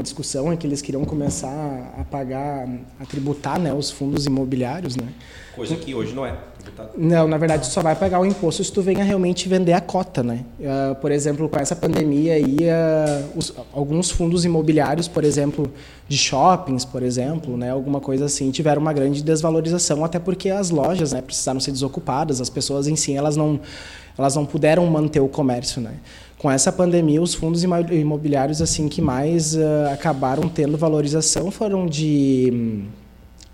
discussão em que eles queriam começar a pagar, a tributar né, os fundos imobiliários, né? Coisa que hoje não é. Não, na verdade, tu só vai pagar o imposto se tu venha realmente vender a cota, né? Uh, por exemplo, com essa pandemia aí, uh, os, alguns fundos imobiliários, por exemplo, de shoppings, por exemplo, né, alguma coisa assim, tiveram uma grande desvalorização, até porque as lojas, né, precisaram ser desocupadas, as pessoas em si, elas não, elas não puderam manter o comércio, né? Com essa pandemia, os fundos imobiliários assim que mais uh, acabaram tendo valorização foram de hum,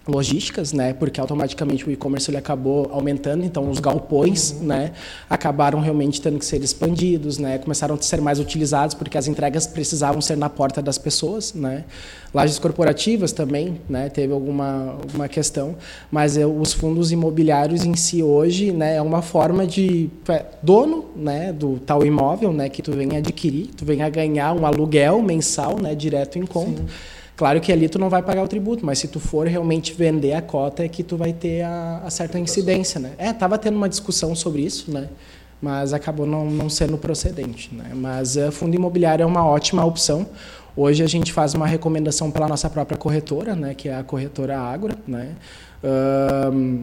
logísticas, né? Porque automaticamente o e-commerce ele acabou aumentando, então os galpões, uhum. né, acabaram realmente tendo que ser expandidos, né? Começaram a ser mais utilizados porque as entregas precisavam ser na porta das pessoas, né? Lajes corporativas também, né? Teve alguma alguma questão, mas é, os fundos imobiliários em si hoje, né, é uma forma de é, dono, né, do tal imóvel, né, que tu vem adquirir, tu vem a ganhar um aluguel mensal, né, direto em conta. Sim Claro que ali tu não vai pagar o tributo, mas se tu for realmente vender a cota é que tu vai ter a, a certa incidência, né? É, tava tendo uma discussão sobre isso, né? Mas acabou não, não sendo procedente, né? Mas uh, fundo imobiliário é uma ótima opção. Hoje a gente faz uma recomendação pela nossa própria corretora, né? Que é a corretora Agro, né? Uh,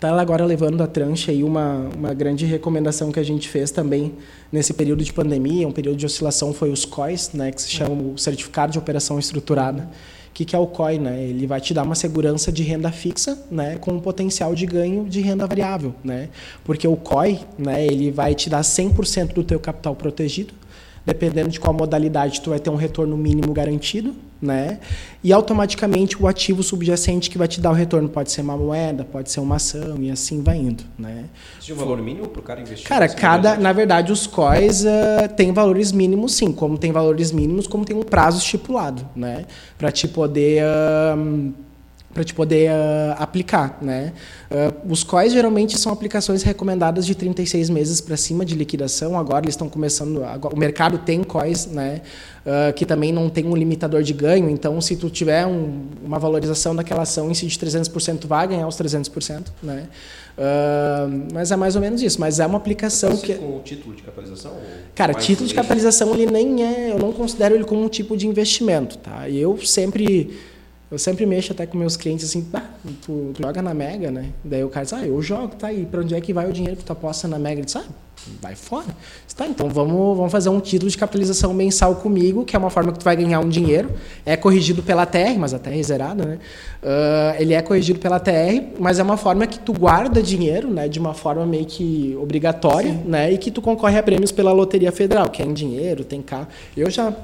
Está agora levando a trancha aí uma, uma grande recomendação que a gente fez também nesse período de pandemia, um período de oscilação, foi os COIs, né, que se chama o Certificado de Operação Estruturada. O que, que é o COI? Né? Ele vai te dar uma segurança de renda fixa né, com um potencial de ganho de renda variável. Né? Porque o COI né, ele vai te dar 100% do teu capital protegido, dependendo de qual modalidade, tu vai ter um retorno mínimo garantido, né? E automaticamente o ativo subjacente que vai te dar o retorno pode ser uma moeda, pode ser uma ação e assim vai indo, né? Existe um valor mínimo para o cara investir? Cara, cada, na verdade, os COIs uh, têm valores mínimos, sim, como tem valores mínimos, como tem um prazo estipulado, né? Para te poder uh, para te poder uh, aplicar, né? Uh, os COIs geralmente são aplicações recomendadas de 36 meses para cima de liquidação. Agora eles estão começando, agora, o mercado tem COIs, né? Uh, que também não tem um limitador de ganho. Então, se tu tiver um, uma valorização daquela ação em si de 300%, tu vai ganhar os 300%, né? mas é mais ou menos isso. Mas é uma aplicação Você que com o título de capitalização? Cara, título de capitalização ele nem é, eu não considero ele como um tipo de investimento, tá? Eu sempre eu sempre mexo até com meus clientes assim, ah, tu, tu, joga na Mega, né? Daí o cara diz, ah, eu jogo, tá aí, para onde é que vai o dinheiro que tu aposta na Mega? Ele diz, ah, vai fora. Diz, tá, então vamos, vamos fazer um título de capitalização mensal comigo, que é uma forma que tu vai ganhar um dinheiro. É corrigido pela TR, mas a TR é zerada, né? Uh, ele é corrigido pela TR, mas é uma forma que tu guarda dinheiro, né? De uma forma meio que obrigatória, Sim. né? E que tu concorre a prêmios pela Loteria Federal, que é em dinheiro, tem carro. Eu já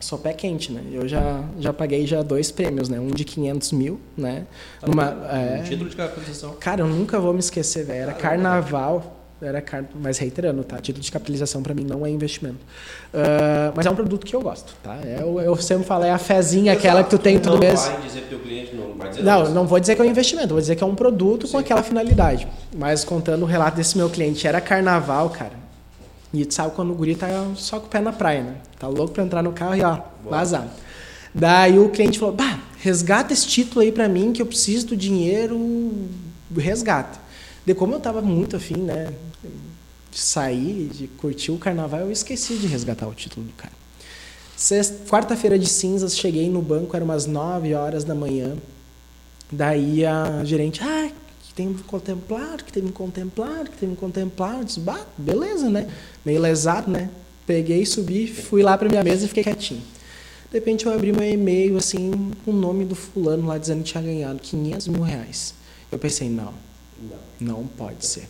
sou pé quente, né? Eu já, já paguei já dois prêmios, né? Um de 500 mil, né? É... Um título de capitalização. Cara, eu nunca vou me esquecer, velho. Era carnaval. Era car... Mas reiterando, tá? Título de capitalização para mim não é investimento. Uh, mas é um produto que eu gosto, tá? Eu, eu sempre falo, é a fezinha aquela que tu tem tudo mês. Não vai dizer pro teu cliente, não vai dizer Não, não vou dizer que é um investimento, vou dizer que é um produto Sim. com aquela finalidade. Mas contando o relato desse meu cliente, era carnaval, cara E tu sabe quando o guri tá só com o pé na praia, né? Tá louco pra entrar no carro e ó, vazar. Daí o cliente falou, bah, resgata esse título aí pra mim que eu preciso do dinheiro do resgate. De como eu tava muito afim, né? De sair, de curtir o carnaval, eu esqueci de resgatar o título do cara. Quarta-feira de cinzas, cheguei no banco, era umas 9 horas da manhã. Daí a gerente, ah, que tem que contemplar, que tem que contemplar, que tem que contemplar. Eu disse, bah, beleza, né? Meio lesado, né? Peguei, subi, fui lá para minha mesa e fiquei quietinho. De repente eu abri meu e-mail, assim, o nome do fulano lá dizendo que tinha ganhado 500 mil reais. Eu pensei, não, não, pode ser.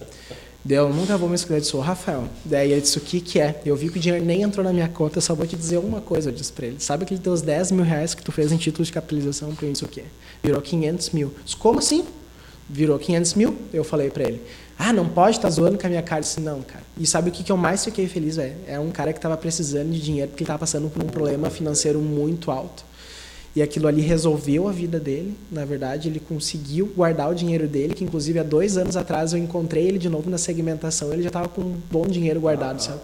Deu, nunca vou me escolher, disse, Rafael. Daí ele disse, o que que é? Eu vi que o dinheiro nem entrou na minha conta, só vou te dizer uma coisa, eu disse pra ele. Sabe aqueles teus 10 mil reais que tu fez em título de capitalização para isso o quê? Virou 500 mil. Disse, como assim? Virou 500 mil? Eu falei para ele. Ah, não pode, estar tá zoando com a minha cara. Eu disse, não, cara. E sabe o que, que eu mais fiquei feliz, velho? É um cara que estava precisando de dinheiro porque ele estava passando por um problema financeiro muito alto. E aquilo ali resolveu a vida dele. Na verdade, ele conseguiu guardar o dinheiro dele, que inclusive há dois anos atrás eu encontrei ele de novo na segmentação. Ele já estava com um bom dinheiro guardado. Ah, sabe?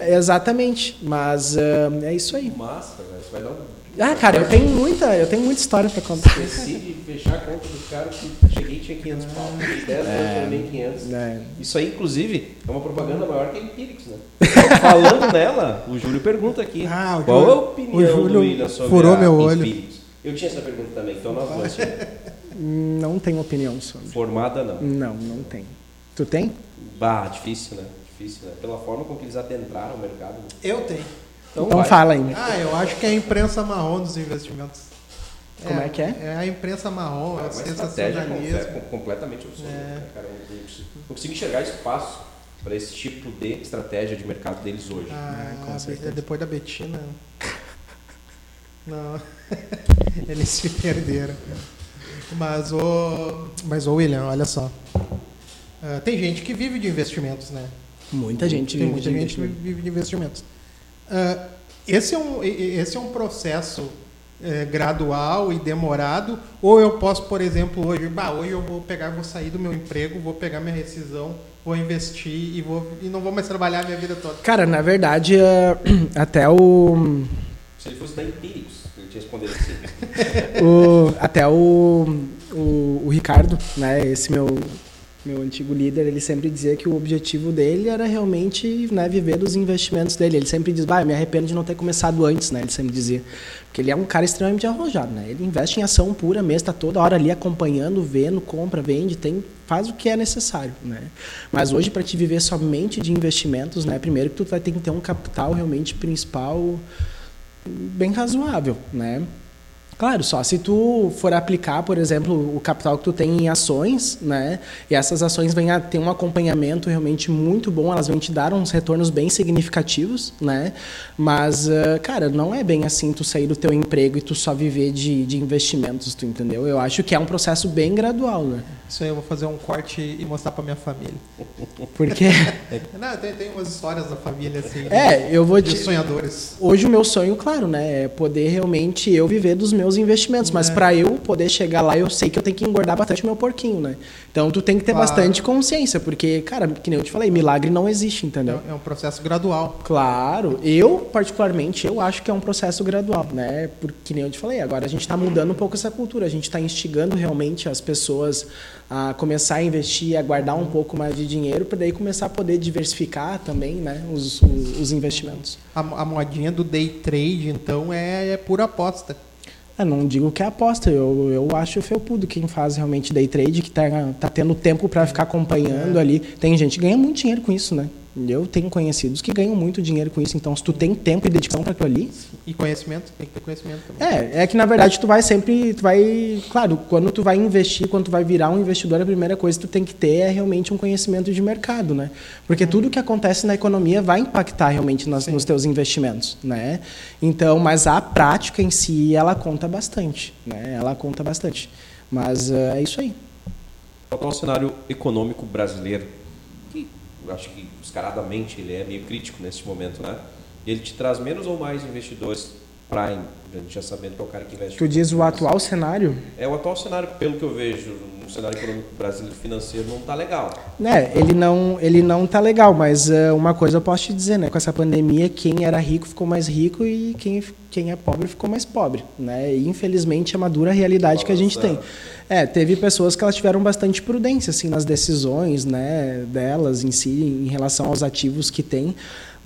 Exatamente. Mas uh, é isso aí. Massa, velho. Vai dar um ah, cara, eu tenho muita, eu tenho muita história para contar. Esqueci de fechar a conta do cara que cheguei e tinha 500 pau. 10 é, também 500. É. Isso aí, inclusive, é uma propaganda maior que a Empirics, né? Falando nela, o Júlio pergunta aqui. Ah, qual Júlio, é a opinião o Júlio do William sobre furou a meu olho. Eu tinha essa pergunta também, então nós dois. Não tenho opinião sobre. Formada não? Não, não tem. Tu tem? Bah, difícil, né? Difícil, né? Pela forma com que eles adentraram o mercado. Né? Eu tenho. Então, então fala aí. Ah, eu acho que é a imprensa marrom dos investimentos. Como é, é que é? É a imprensa marrom, é o sensacionalismo. É completamente absurdo. É. Né, cara? Eu não consigo enxergar espaço para esse tipo de estratégia de mercado deles hoje. Ah, é, depois da Betina. Não. Eles se perderam. Mas o, mas o William, olha só. Uh, tem gente que vive de investimentos, né? Muita gente tem muita gente que vive de investimentos. Uh, esse, é um, esse é um processo é, gradual e demorado, ou eu posso, por exemplo, hoje, bah, hoje eu vou pegar, vou sair do meu emprego, vou pegar minha rescisão, vou investir e, vou, e não vou mais trabalhar a minha vida toda. Cara, na verdade, uh, até o. Se ele fosse da Empíricos, ele tinha respondido assim. o, até o, o, o Ricardo, né, esse meu meu antigo líder, ele sempre dizia que o objetivo dele era realmente né, viver dos investimentos dele. Ele sempre diz, bah, me arrependo de não ter começado antes, né? Ele sempre dizia. Porque ele é um cara extremamente arrojado, né? Ele investe em ação pura mesmo, está toda hora ali acompanhando, vendo, compra, vende, tem, faz o que é necessário, né? Mas hoje, para te viver somente de investimentos, né? Primeiro que tu vai ter que ter um capital realmente principal bem razoável, né? Claro, só se tu for aplicar, por exemplo, o capital que tu tem em ações, né? E essas ações vêm a ter um acompanhamento realmente muito bom, elas vão te dar uns retornos bem significativos, né? Mas, uh, cara, não é bem assim tu sair do teu emprego e tu só viver de, de investimentos, tu entendeu? Eu acho que é um processo bem gradual, né? Isso aí eu vou fazer um corte e mostrar para minha família. Por quê? não, tem, tem umas histórias da família assim. É, eu vou de sonhadores. Hoje o meu sonho, claro, né, é poder realmente eu viver dos meus meus investimentos. Mas é. para eu poder chegar lá, eu sei que eu tenho que engordar bastante o meu porquinho, né? Então tu tem que ter claro. bastante consciência, porque, cara, que nem eu te falei, milagre não existe, entendeu? É, é um processo gradual. Claro. Eu, particularmente, eu acho que é um processo gradual, né? Porque nem eu te falei, agora a gente está mudando um pouco essa cultura, a gente está instigando realmente as pessoas a começar a investir, a guardar um pouco mais de dinheiro, para daí começar a poder diversificar também né, os, os, os investimentos. A, a modinha do day trade, então, é, é pura aposta. Eu não digo que é aposta, eu, eu acho felpudo quem faz realmente day trade, que está tá tendo tempo para ficar acompanhando é. ali. Tem gente que ganha muito dinheiro com isso, né? Eu tenho conhecidos que ganham muito dinheiro com isso. Então, se tu tem tempo e dedicação para aquilo ali. E conhecimento, tem que ter conhecimento também. É, é que na verdade tu vai sempre. Tu vai. Claro, quando tu vai investir, quando tu vai virar um investidor, a primeira coisa que tu tem que ter é realmente um conhecimento de mercado, né? Porque tudo que acontece na economia vai impactar realmente nas, nos teus investimentos, né? Então, mas a prática em si, ela conta bastante, né? Ela conta bastante. Mas uh, é isso aí. Qual é o cenário econômico brasileiro? Acho que descaradamente ele é meio crítico nesse momento, né? Ele te traz menos ou mais investidores Prime, a gente já sabendo que é o cara que investe. Tu diz o atual cenário? É o atual cenário, pelo que eu vejo o cenário econômico brasileiro financeiro não está legal. Né, ele não, ele não tá legal, mas uh, uma coisa eu posso te dizer, né? Com essa pandemia, quem era rico ficou mais rico e quem, quem é pobre ficou mais pobre, né? E infelizmente é uma dura realidade que a gente tem. É, teve pessoas que elas tiveram bastante prudência assim nas decisões, né, delas em si em relação aos ativos que tem.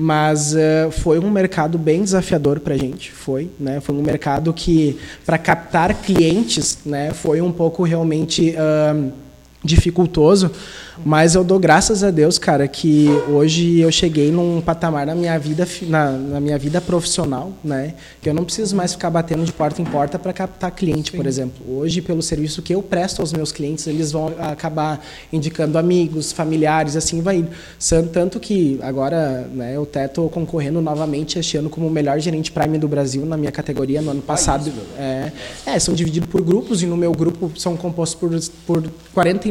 Mas uh, foi um mercado bem desafiador para a gente, foi, né? Foi um mercado que para captar clientes, né, foi um pouco realmente uh, dificultoso. Mas eu dou graças a Deus, cara, que hoje eu cheguei num patamar na minha vida, na, na minha vida profissional, né? Que eu não preciso mais ficar batendo de porta em porta para captar cliente, Sim. por exemplo. Hoje, pelo serviço que eu presto aos meus clientes, eles vão acabar indicando amigos, familiares, assim vai indo. Tanto que agora, né, eu até concorrendo novamente este ano como o melhor gerente Prime do Brasil na minha categoria no ano passado. é, é, são divididos por grupos e no meu grupo são compostos por, por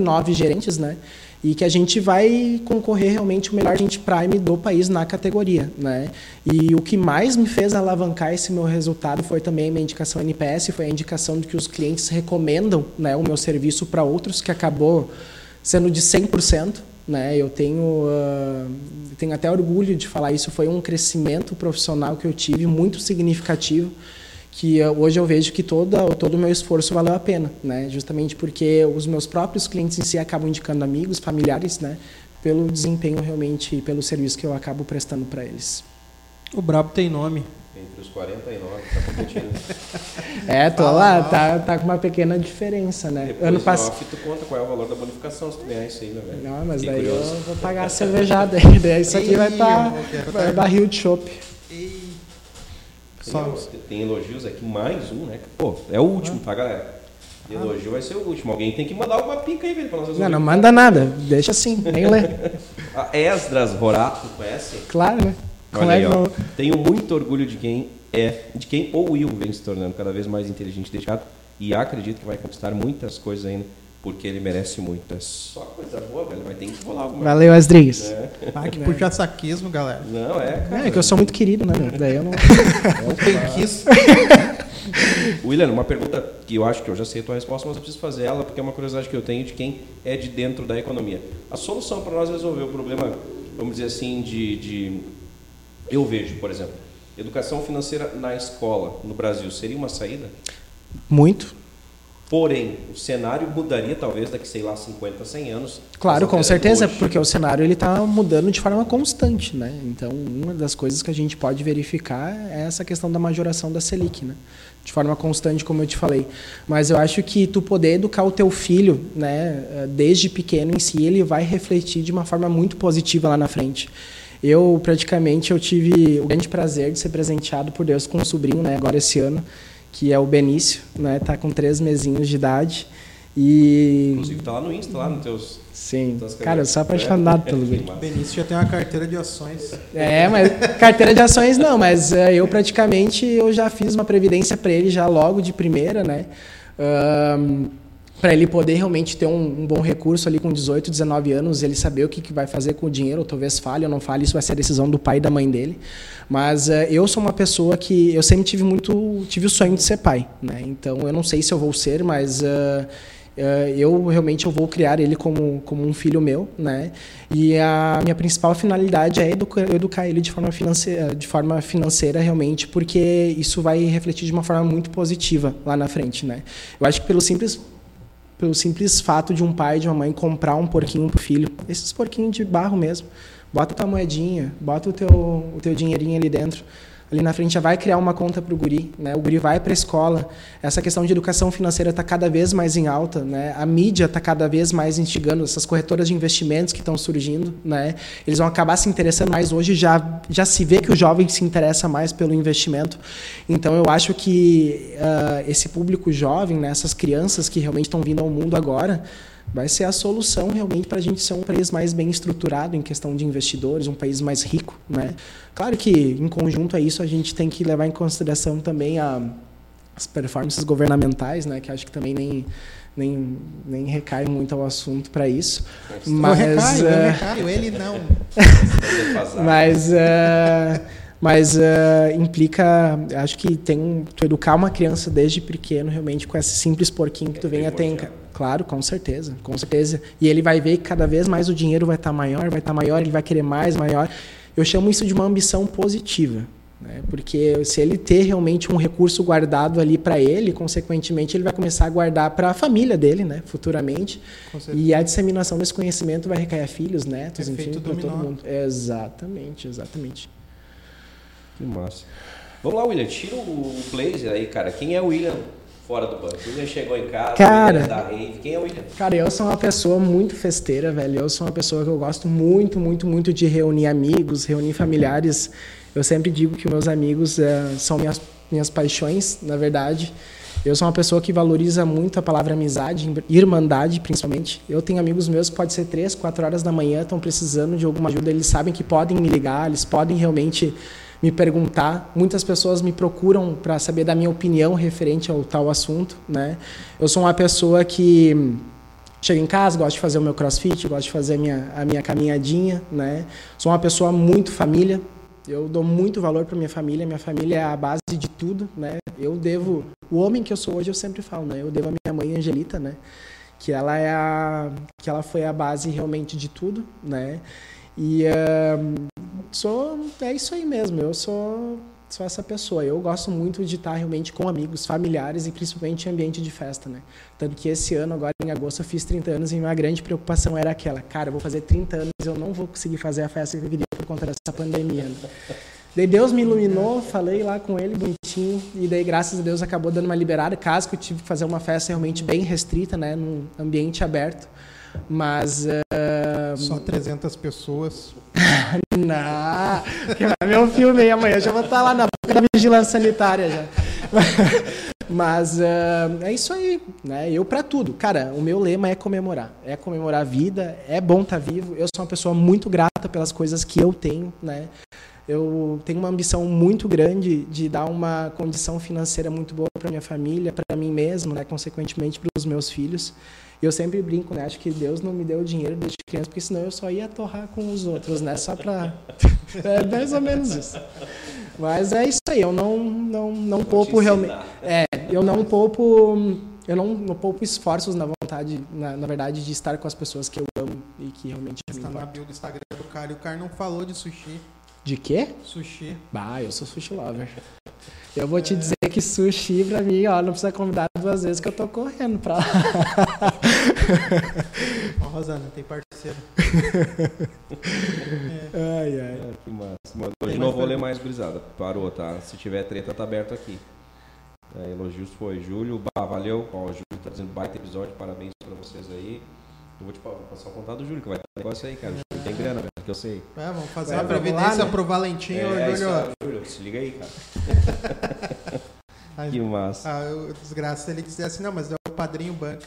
49 gerentes, né? e que a gente vai concorrer realmente o melhor agente prime do país na categoria, né? E o que mais me fez alavancar esse meu resultado foi também a minha indicação NPS, foi a indicação de que os clientes recomendam, né, o meu serviço para outros que acabou sendo de 100%, né? Eu tenho uh, tenho até orgulho de falar isso, foi um crescimento profissional que eu tive muito significativo que hoje eu vejo que toda, todo o meu esforço valeu a pena, né? Justamente porque os meus próprios clientes em si acabam indicando amigos, familiares, né? Pelo desempenho realmente e pelo serviço que eu acabo prestando para eles. O Brabo tem nome. Entre os 49, tá competindo. é, tô Fala, lá, tá, tá com uma pequena diferença, né? Depois ano passado. tu conta qual é o valor da bonificação se tu ganhar isso aí, né, velho? Não, mas Fiquei daí curioso. eu vou pagar a cervejada aí. Daí isso aqui vai estar tá, barril de chopp. Só... Tem elogios aqui, mais um, né? Pô, é o último, tá, galera? Elogio vai ser o último. Alguém tem que mandar alguma pica aí, velho, pra nós resolver. Não, não manda nada. Deixa assim, nem lê. A Esdras Rorato, conhece? Claro, né? Aí, ó. Tenho muito orgulho de quem é, de quem ou Will vem se tornando cada vez mais inteligente e dedicado e acredito que vai conquistar muitas coisas ainda porque ele merece muito. É só coisa boa, velho. Vai ter que rolar alguma Valeu, Asdrigues. É. Ah, que puxa saquismo, galera. Não, é, cara. É que eu sou muito querido, né? Daí eu não. É um penquis. William, uma pergunta que eu acho que eu já sei a tua resposta, mas eu preciso fazer ela porque é uma curiosidade que eu tenho de quem é de dentro da economia. A solução para nós resolver o problema, vamos dizer assim, de, de. Eu vejo, por exemplo, educação financeira na escola no Brasil seria uma saída? Muito. Porém, o cenário mudaria talvez daqui, sei lá, 50, 100 anos. Claro, com certeza, hoje. porque o cenário ele está mudando de forma constante, né? Então, uma das coisas que a gente pode verificar é essa questão da majoração da Selic, né? De forma constante, como eu te falei. Mas eu acho que tu poder educar o teu filho, né, desde pequeno em si, ele vai refletir de uma forma muito positiva lá na frente. Eu praticamente eu tive o grande prazer de ser presenteado por Deus com um sobrinho, né, agora esse ano que é o Benício, né? Tá com três mesinhos de idade. E... Inclusive tá lá no Insta, lá nos teus. Sim. Cara, eu sou apaixonado é, pelo Benício. Benício já tem uma carteira de ações. É, mas carteira de ações não, mas uh, eu praticamente eu já fiz uma previdência para ele já logo de primeira, né? Um, para ele poder realmente ter um, um, bom recurso ali com 18, 19 anos, ele saber o que, que vai fazer com o dinheiro, ou talvez fale ou não fale, isso vai ser a decisão do pai e da mãe dele. Mas uh, eu sou uma pessoa que eu sempre tive muito, tive o sonho de ser pai, né? Então eu não sei se eu vou ser, mas uh, eu realmente eu vou criar ele como, como um filho meu, né? E a minha principal finalidade é educar, educar ele de forma financeira, de forma financeira realmente, porque isso vai refletir de uma forma muito positiva lá na frente, né? Eu acho que pelo simples pelo simples fato de um pai e de uma mãe comprar um porquinho pro filho. Esses porquinhos de barro mesmo. Bota tua moedinha, bota o teu, o teu dinheirinho ali dentro ali na frente já vai criar uma conta para o guri, né? O guri vai para a escola. Essa questão de educação financeira está cada vez mais em alta, né? A mídia está cada vez mais instigando essas corretoras de investimentos que estão surgindo, né? Eles vão acabar se interessando mais hoje já já se vê que o jovem se interessa mais pelo investimento. Então eu acho que uh, esse público jovem, né? Essas crianças que realmente estão vindo ao mundo agora vai ser a solução realmente para a gente ser um país mais bem estruturado em questão de investidores, um país mais rico, né? Claro que em conjunto a isso a gente tem que levar em consideração também a, as performances governamentais, né? Que acho que também nem nem, nem recai muito ao assunto para isso. Mas, eu recaio, uh... eu recaio, ele não. mas uh... Mas uh, implica, acho que tem tu educar uma criança desde pequeno realmente com esse simples porquinho que tu venha ter. Claro, com certeza, com certeza. E ele vai ver que cada vez mais o dinheiro vai estar tá maior, vai estar tá maior, ele vai querer mais, maior. Eu chamo isso de uma ambição positiva. Né? Porque se ele ter realmente um recurso guardado ali para ele, consequentemente ele vai começar a guardar para a família dele, né? futuramente. E a disseminação desse conhecimento vai recair a filhos, netos, Efeito enfim, para todo mundo. Exatamente, exatamente. Que massa. Vamos lá, William, tira o blazer aí, cara. Quem é o William fora do banco? O William chegou em casa, cara, da rave. Quem é o William? Cara, eu sou uma pessoa muito festeira, velho. Eu sou uma pessoa que eu gosto muito, muito, muito de reunir amigos, reunir familiares. Eu sempre digo que meus amigos é, são minhas, minhas paixões, na verdade. Eu sou uma pessoa que valoriza muito a palavra amizade, irmandade, principalmente. Eu tenho amigos meus que pode ser três, quatro horas da manhã, estão precisando de alguma ajuda. Eles sabem que podem me ligar, eles podem realmente me perguntar. Muitas pessoas me procuram para saber da minha opinião referente ao tal assunto, né? Eu sou uma pessoa que chego em casa, gosto de fazer o meu crossfit, gosto de fazer a minha, a minha caminhadinha, né? Sou uma pessoa muito família, eu dou muito valor para minha família. Minha família é a base de tudo, né? Eu devo o homem que eu sou hoje, eu sempre falo, né? Eu devo a minha mãe Angelita, né? Que ela é a que ela foi a base realmente de tudo, né? E uh, sou é isso aí mesmo. Eu sou sou essa pessoa. Eu gosto muito de estar realmente com amigos, familiares e principalmente em ambiente de festa, né? Tanto que esse ano, agora em agosto, eu fiz 30 anos e minha grande preocupação era aquela, cara, eu vou fazer 30 anos, eu não vou conseguir fazer a festa que eu queria por conta dessa pandemia. Né? Daí Deus me iluminou, falei lá com ele bonitinho e daí graças a Deus acabou dando uma liberada, caso que eu tive que fazer uma festa realmente bem restrita, né, num ambiente aberto. Mas. Uh... Só 300 pessoas. não! Meu filme aí amanhã já vou estar lá na vigilância sanitária já. Mas uh, é isso aí, né? Eu para tudo. Cara, o meu lema é comemorar. É comemorar a vida, é bom estar tá vivo. Eu sou uma pessoa muito grata pelas coisas que eu tenho, né? Eu tenho uma ambição muito grande de dar uma condição financeira muito boa para minha família, para mim mesmo, né? consequentemente para os meus filhos. E eu sempre brinco, né? Acho que Deus não me deu dinheiro desde criança, porque senão eu só ia torrar com os outros, né? Só para é mais ou menos isso. Mas é isso aí, eu não não não poupo realmente. É, eu não poupo eu não, não poupo esforços na vontade, na, na, verdade, de estar com as pessoas que eu amo e que realmente me Está na bio do Instagram do cara e o cara não falou de sushi. De quê? Sushi. Bah, eu sou sushi lover. Eu vou te dizer que sushi pra mim, ó, não precisa convidar duas vezes que eu tô correndo pra lá. Ó, Rosana, tem parceiro. é. Ai, ai. É, que massa. hoje não vou ler mais gurizada. Parou, tá? Se tiver treta, tá aberto aqui. É, elogios foi Júlio. Bah, valeu. Ó, o Júlio tá dizendo baita episódio. Parabéns pra vocês aí. Eu vou te passar o contato do Júlio, que vai ter negócio aí, cara. Júlio tem grana, velho, que eu sei. É, vamos fazer uma previdência né? pro Valentim, é, Júlio. Júlio, se liga aí, cara. que massa. Ah, desgraça ele dizer assim, não, mas é o padrinho banco.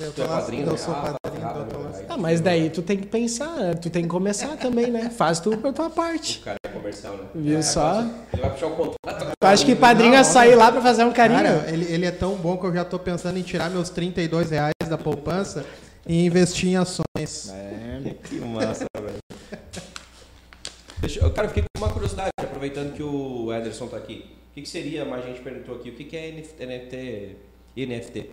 Eu, tô é padrinho, eu sou padrinho tá, Ah, mas daí tu tem que pensar, né? tu tem que começar também, né? Faz tu por tua parte. O cara é comercial, né? Viu é, só? Ele vai puxar o contrato. Tu acha que padrinho ia sair lá pra fazer um carinho? Cara, ele, ele é tão bom que eu já tô pensando em tirar meus 32 reais da poupança e investir em ações. É, que massa, velho. Deixa, cara, fiquei com uma curiosidade, aproveitando que o Ederson tá aqui. O que, que seria, mais gente perguntou aqui, o que, que é NFT, NFT?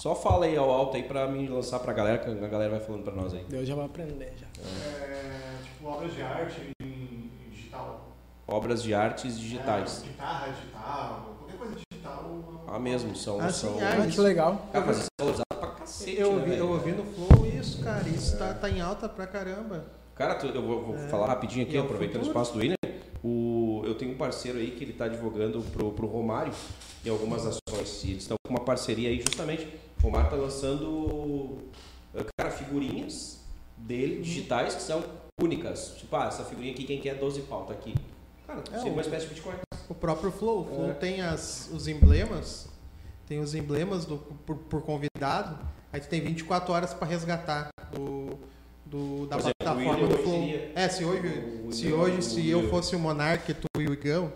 Só fala aí ao alto aí pra me lançar pra galera, que a galera vai falando pra nós aí. Eu já vou aprender já. É, tipo, obras de arte em digital. Obras de artes digitais. É, guitarra digital, qualquer coisa digital. Ah, mesmo, são. Ah, são... sim, ah, que legal. Cara, mas isso é usado pra cacete. Eu, né, ouvi, velho? eu ouvi no Flow isso, cara. Isso é. tá, tá em alta pra caramba. Cara, tu- eu vou, vou É. falar rapidinho aqui, E é o aproveitando o espaço do William. O, eu tenho um parceiro aí que ele está advogando pro, pro Romário em algumas ações. E eles estão com uma parceria aí justamente. O Romário está lançando, eh, cara, figurinhas dele, digitais, que são únicas. Tipo, ah, essa figurinha aqui, quem quer 12 pau, tá aqui. Cara, É, seria uma espécie de Bitcoin. O próprio Flow. O Flow É. tem as, os emblemas. Tem os emblemas do, por, por convidado. Aí tu tem 24 horas pra resgatar o, do, da o plataforma do Flow. É, se hoje, o se, hoje, se o eu William. fosse o Monark, tu e o Igão,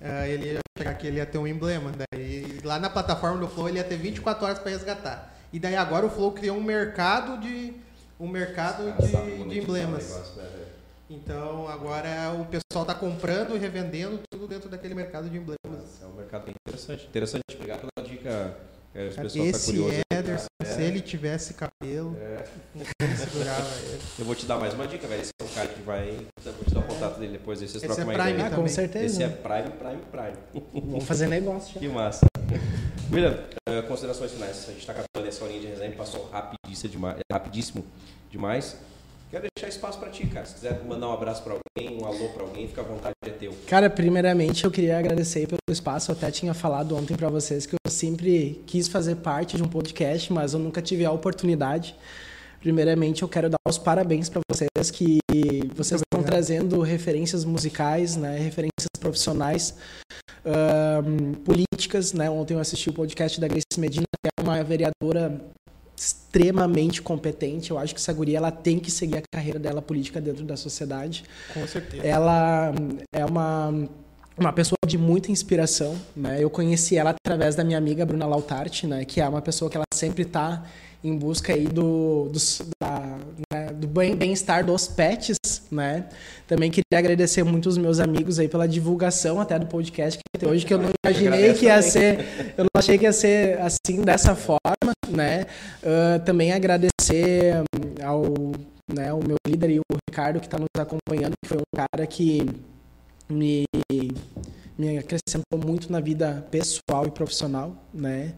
eh, ele ia chegar aqui, ele ia ter um emblema. Daí, lá na plataforma do Flow ele ia ter 24 horas pra resgatar. E daí agora o Flow criou um mercado de. Um mercado sabe de, de emblemas. negócio, né? Então agora o pessoal está comprando e revendendo tudo dentro daquele mercado de emblemas. É um mercado bem interessante. Interessante, obrigado pela dica. É, o pessoal tá Esse curioso. aí. Ederson, É. se ele tivesse cabelo, É. segurava ele. Eu vou te dar mais uma dica, velho. Esse é um cara que vai. Eu vou te dar o contato dele depois, aí vocês Esse trocam é uma Prime ideia. Ah, com certeza. Esse é Prime, Prime, Prime. Vamos fazer negócio já. Que massa. William, eh, considerações finais. A gente está acabando essa horinha de resenha, passou rapidíssimo demais. Quero deixar espaço para ti, cara. Se quiser mandar um abraço para alguém, um alô para alguém, fica à vontade, é teu. Cara, primeiramente eu queria agradecer pelo espaço. Eu até tinha falado ontem pra vocês que eu sempre quis fazer parte de um podcast, mas eu nunca tive a oportunidade. Primeiramente, eu quero dar os parabéns pra vocês que vocês estão trazendo referências musicais, né, referências profissionais, ahn, políticas, né? Ontem eu assisti o podcast da Grace Medina, que é uma vereadora extremamente competente. Eu acho que essa guria ela tem que seguir a carreira dela política dentro da sociedade Com certeza. ela é uma uma pessoa de muita inspiração, né? Eu conheci ela através da minha amiga Bruna Lautarte, né? Que é uma pessoa que ela sempre está em busca aí do, da- né, do bem- bem-estar dos pets, né? Também queria agradecer muito os meus amigos aí pela divulgação até do podcast que tem hoje, que eu não imaginei que ia ser, eu não achei que ia ser assim, dessa forma, né? Ah, também agradecer hum, ao né, o meu líder e o Ricardo que está nos acompanhando, que foi um cara que me, me acrescentou muito na vida pessoal e profissional, né?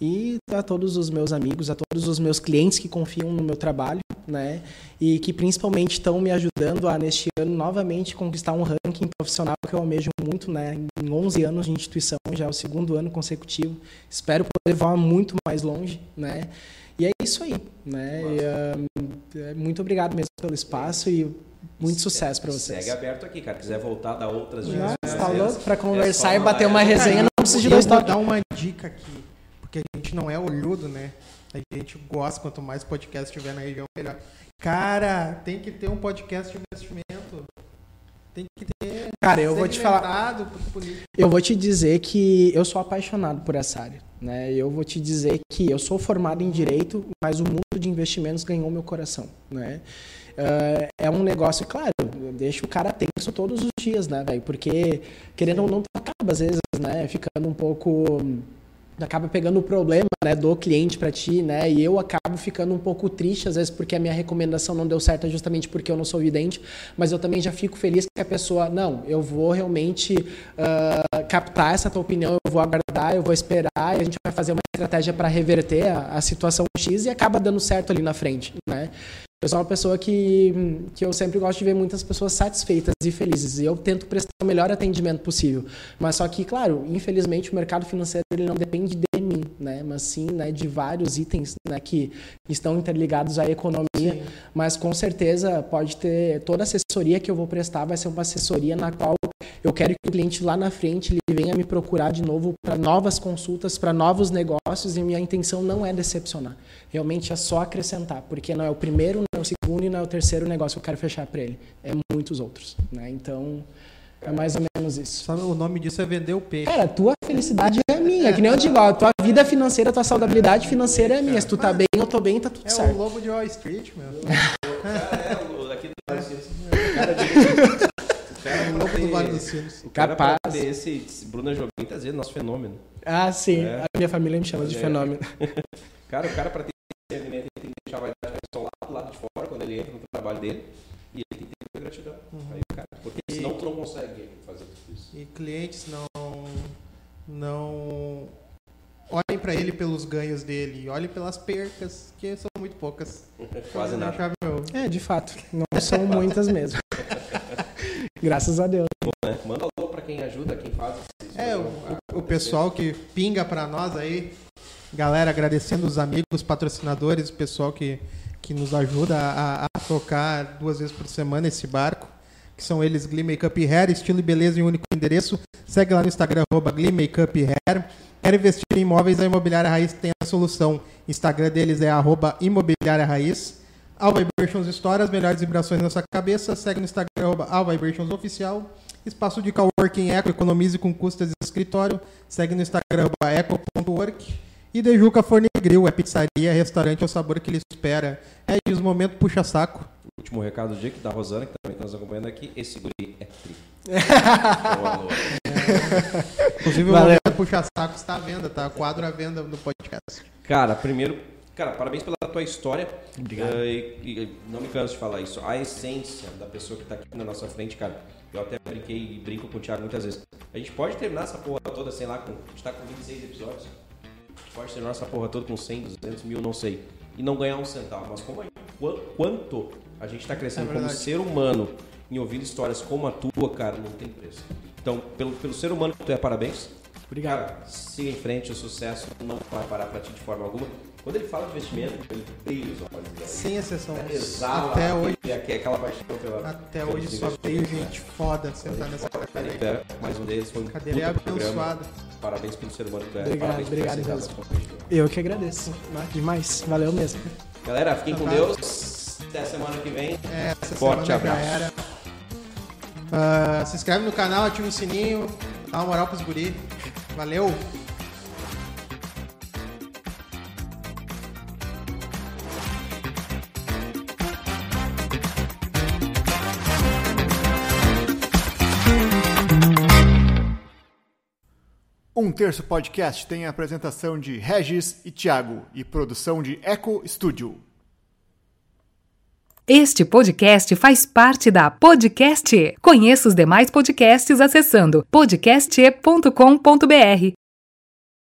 E a todos os meus amigos, a todos os meus clientes que confiam no meu trabalho, né? E que principalmente estão me ajudando a, neste ano, novamente conquistar um ranking profissional que eu almejo muito, né? Em 11 anos de instituição, já é o segundo ano consecutivo. Espero poder voar muito mais longe, né? E é isso aí, né? E, é, muito obrigado mesmo pelo espaço e muito sucesso para vocês. Segue aberto aqui, cara. Quiser voltar, dar outras dicas. você tá financeiras, louco? Pra é conversar só e bater uma resenha, não precisa de eu dois vou toques. dar uma dica aqui, porque a gente não é olhudo, né? A gente gosta, quanto mais podcast tiver na região, melhor. Cara, tem que ter um podcast de investimento. Tem que ter. Cara, eu vou te falar. Eu vou te dizer que eu sou apaixonado por essa área, né? Eu vou te dizer que eu sou formado em direito, mas o mundo de investimentos ganhou meu coração, né? Eh, É um negócio, claro, deixa o cara tenso todos os dias, né, velho? Porque querendo ou não, acaba às vezes, né, ficando um pouco acaba pegando o problema né, do cliente para ti, né? E eu acabo ficando um pouco triste às vezes porque a minha recomendação não deu certo justamente porque eu não sou vidente, mas eu também já fico feliz que a pessoa, não, eu vou realmente ah, captar essa tua opinião, eu vou aguardar, eu vou esperar e a gente vai fazer uma estratégia para reverter a, a situação X e acaba dando certo ali na frente, né? Eu sou uma pessoa que, que eu sempre gosto de ver muitas pessoas satisfeitas e felizes. E eu tento prestar o melhor atendimento possível. Mas só que, claro, infelizmente o mercado financeiro ele não depende de mim, né? Mas sim né, de vários itens né, que estão interligados à economia. Mas com certeza pode ter toda a assessoria que eu vou prestar vai ser uma assessoria na qual eu quero que o cliente lá na frente ele venha me procurar de novo para novas consultas, para novos negócios e minha intenção não é decepcionar. Realmente é só acrescentar, porque não é o primeiro, não é o segundo e não é o terceiro negócio que eu quero fechar para ele. É muitos outros, né? Então é mais ou menos isso. Sabe, o nome disso é vender o peixe. Cara, tua felicidade é minha, que nem eu digo, ó, tua vida financeira, tua saudabilidade financeira é minha. Se tu tá bem, eu tô bem, tá tudo É o certo. lobo de Wall Street, meu. Cara, é, o daqui do Vale dos Sinos. O cara de- o lobo do Vale dos Sinos. o cara pra Capaz. esse, esse Bruna Jobim tá dizendo nosso fenômeno. Ah, sim. É. A minha família me chama de É. fenômeno. Cara, o cara pra ter esse alimento, ele tem que deixar a vaidade pessoal lá do lado de fora, quando ele entra no trabalho dele, e ele tem que ter gratidão. Aí, cara, porque E- senão tu não consegue fazer tudo isso. E clientes não não olhem para ele pelos ganhos dele, olhem pelas percas, que são muito poucas. Quase nada. É, de fato. Não são muitas mesmo. Graças a Deus. Né? Manda alô pra quem ajuda, quem faz. isso É, o- o pessoal que pinga para nós aí, galera, agradecendo os amigos, patrocinadores, o pessoal que, que nos ajuda a, a tocar duas vezes por semana esse barco, que são eles Glee Makeup Hair, estilo e beleza em um único endereço. Segue lá no Instagram, arroba Glee Makeup Hair. Quer investir em imóveis, a Imobiliária Raiz tem a solução. Instagram deles é arroba Imobiliária Raiz. All Vibrations Store, as melhores vibrações na sua cabeça. Segue no Instagram, arroba All Vibrations Oficial. Espaço de coworking Eco, economize com custas de escritório. Segue no Instagram, eco.work. E Dejuca Forne Grill, é pizzaria, restaurante, é o sabor que ele espera. É, e os momentos puxa-saco. último recado do dia que da Rosana, que também está nos acompanhando aqui. Esse guri é tri. Boa noite. Inclusive, o momento puxa saco está à venda, tá? Quadro à venda no podcast. Cara, primeiro, cara, parabéns pela tua história. Obrigado. Eh, e, e não me canso de falar isso. A essência da pessoa que tá aqui na nossa frente, cara. Eu até brinquei e brinco com o Thiago muitas vezes. A gente pode terminar essa porra toda, sei lá, com, a gente tá com 26 episódios. Pode terminar essa porra toda com 100, 200 mil, não sei. E não ganhar um centavo. Mas como quan- quanto a gente tá crescendo É como ser humano em ouvir histórias como a tua, cara, não tem preço. Então, pelo, pelo ser humano que tu é, parabéns. Obrigado. Cara, siga em frente, o sucesso não vai parar pra ti de forma alguma. Quando ele fala de investimento, ele brilha os olhos dele. Sem exceção. Exala Até hoje, aquele- aquela paixão pela. até hoje só veio gente foda sentar nessa cadeira. É, mais um deles foi um A cadeira é abençoada. Parabéns pelo ser humano que é. Obrigado, Parabéns por obrigado nosso convite. Eu que agradeço. Demais. Valeu mesmo. Galera, fiquem com Tá. Deus. Até semana que vem. É, essa Forte abraço. Ah, se inscreve no canal, ativa o sininho, dá uma moral pros guri. Valeu! Um Terço Podcast tem a apresentação de Regis e Thiago e produção de Eco Studio. Este podcast faz parte da Podcast. E. Conheça os demais podcasts acessando podcast.com.br.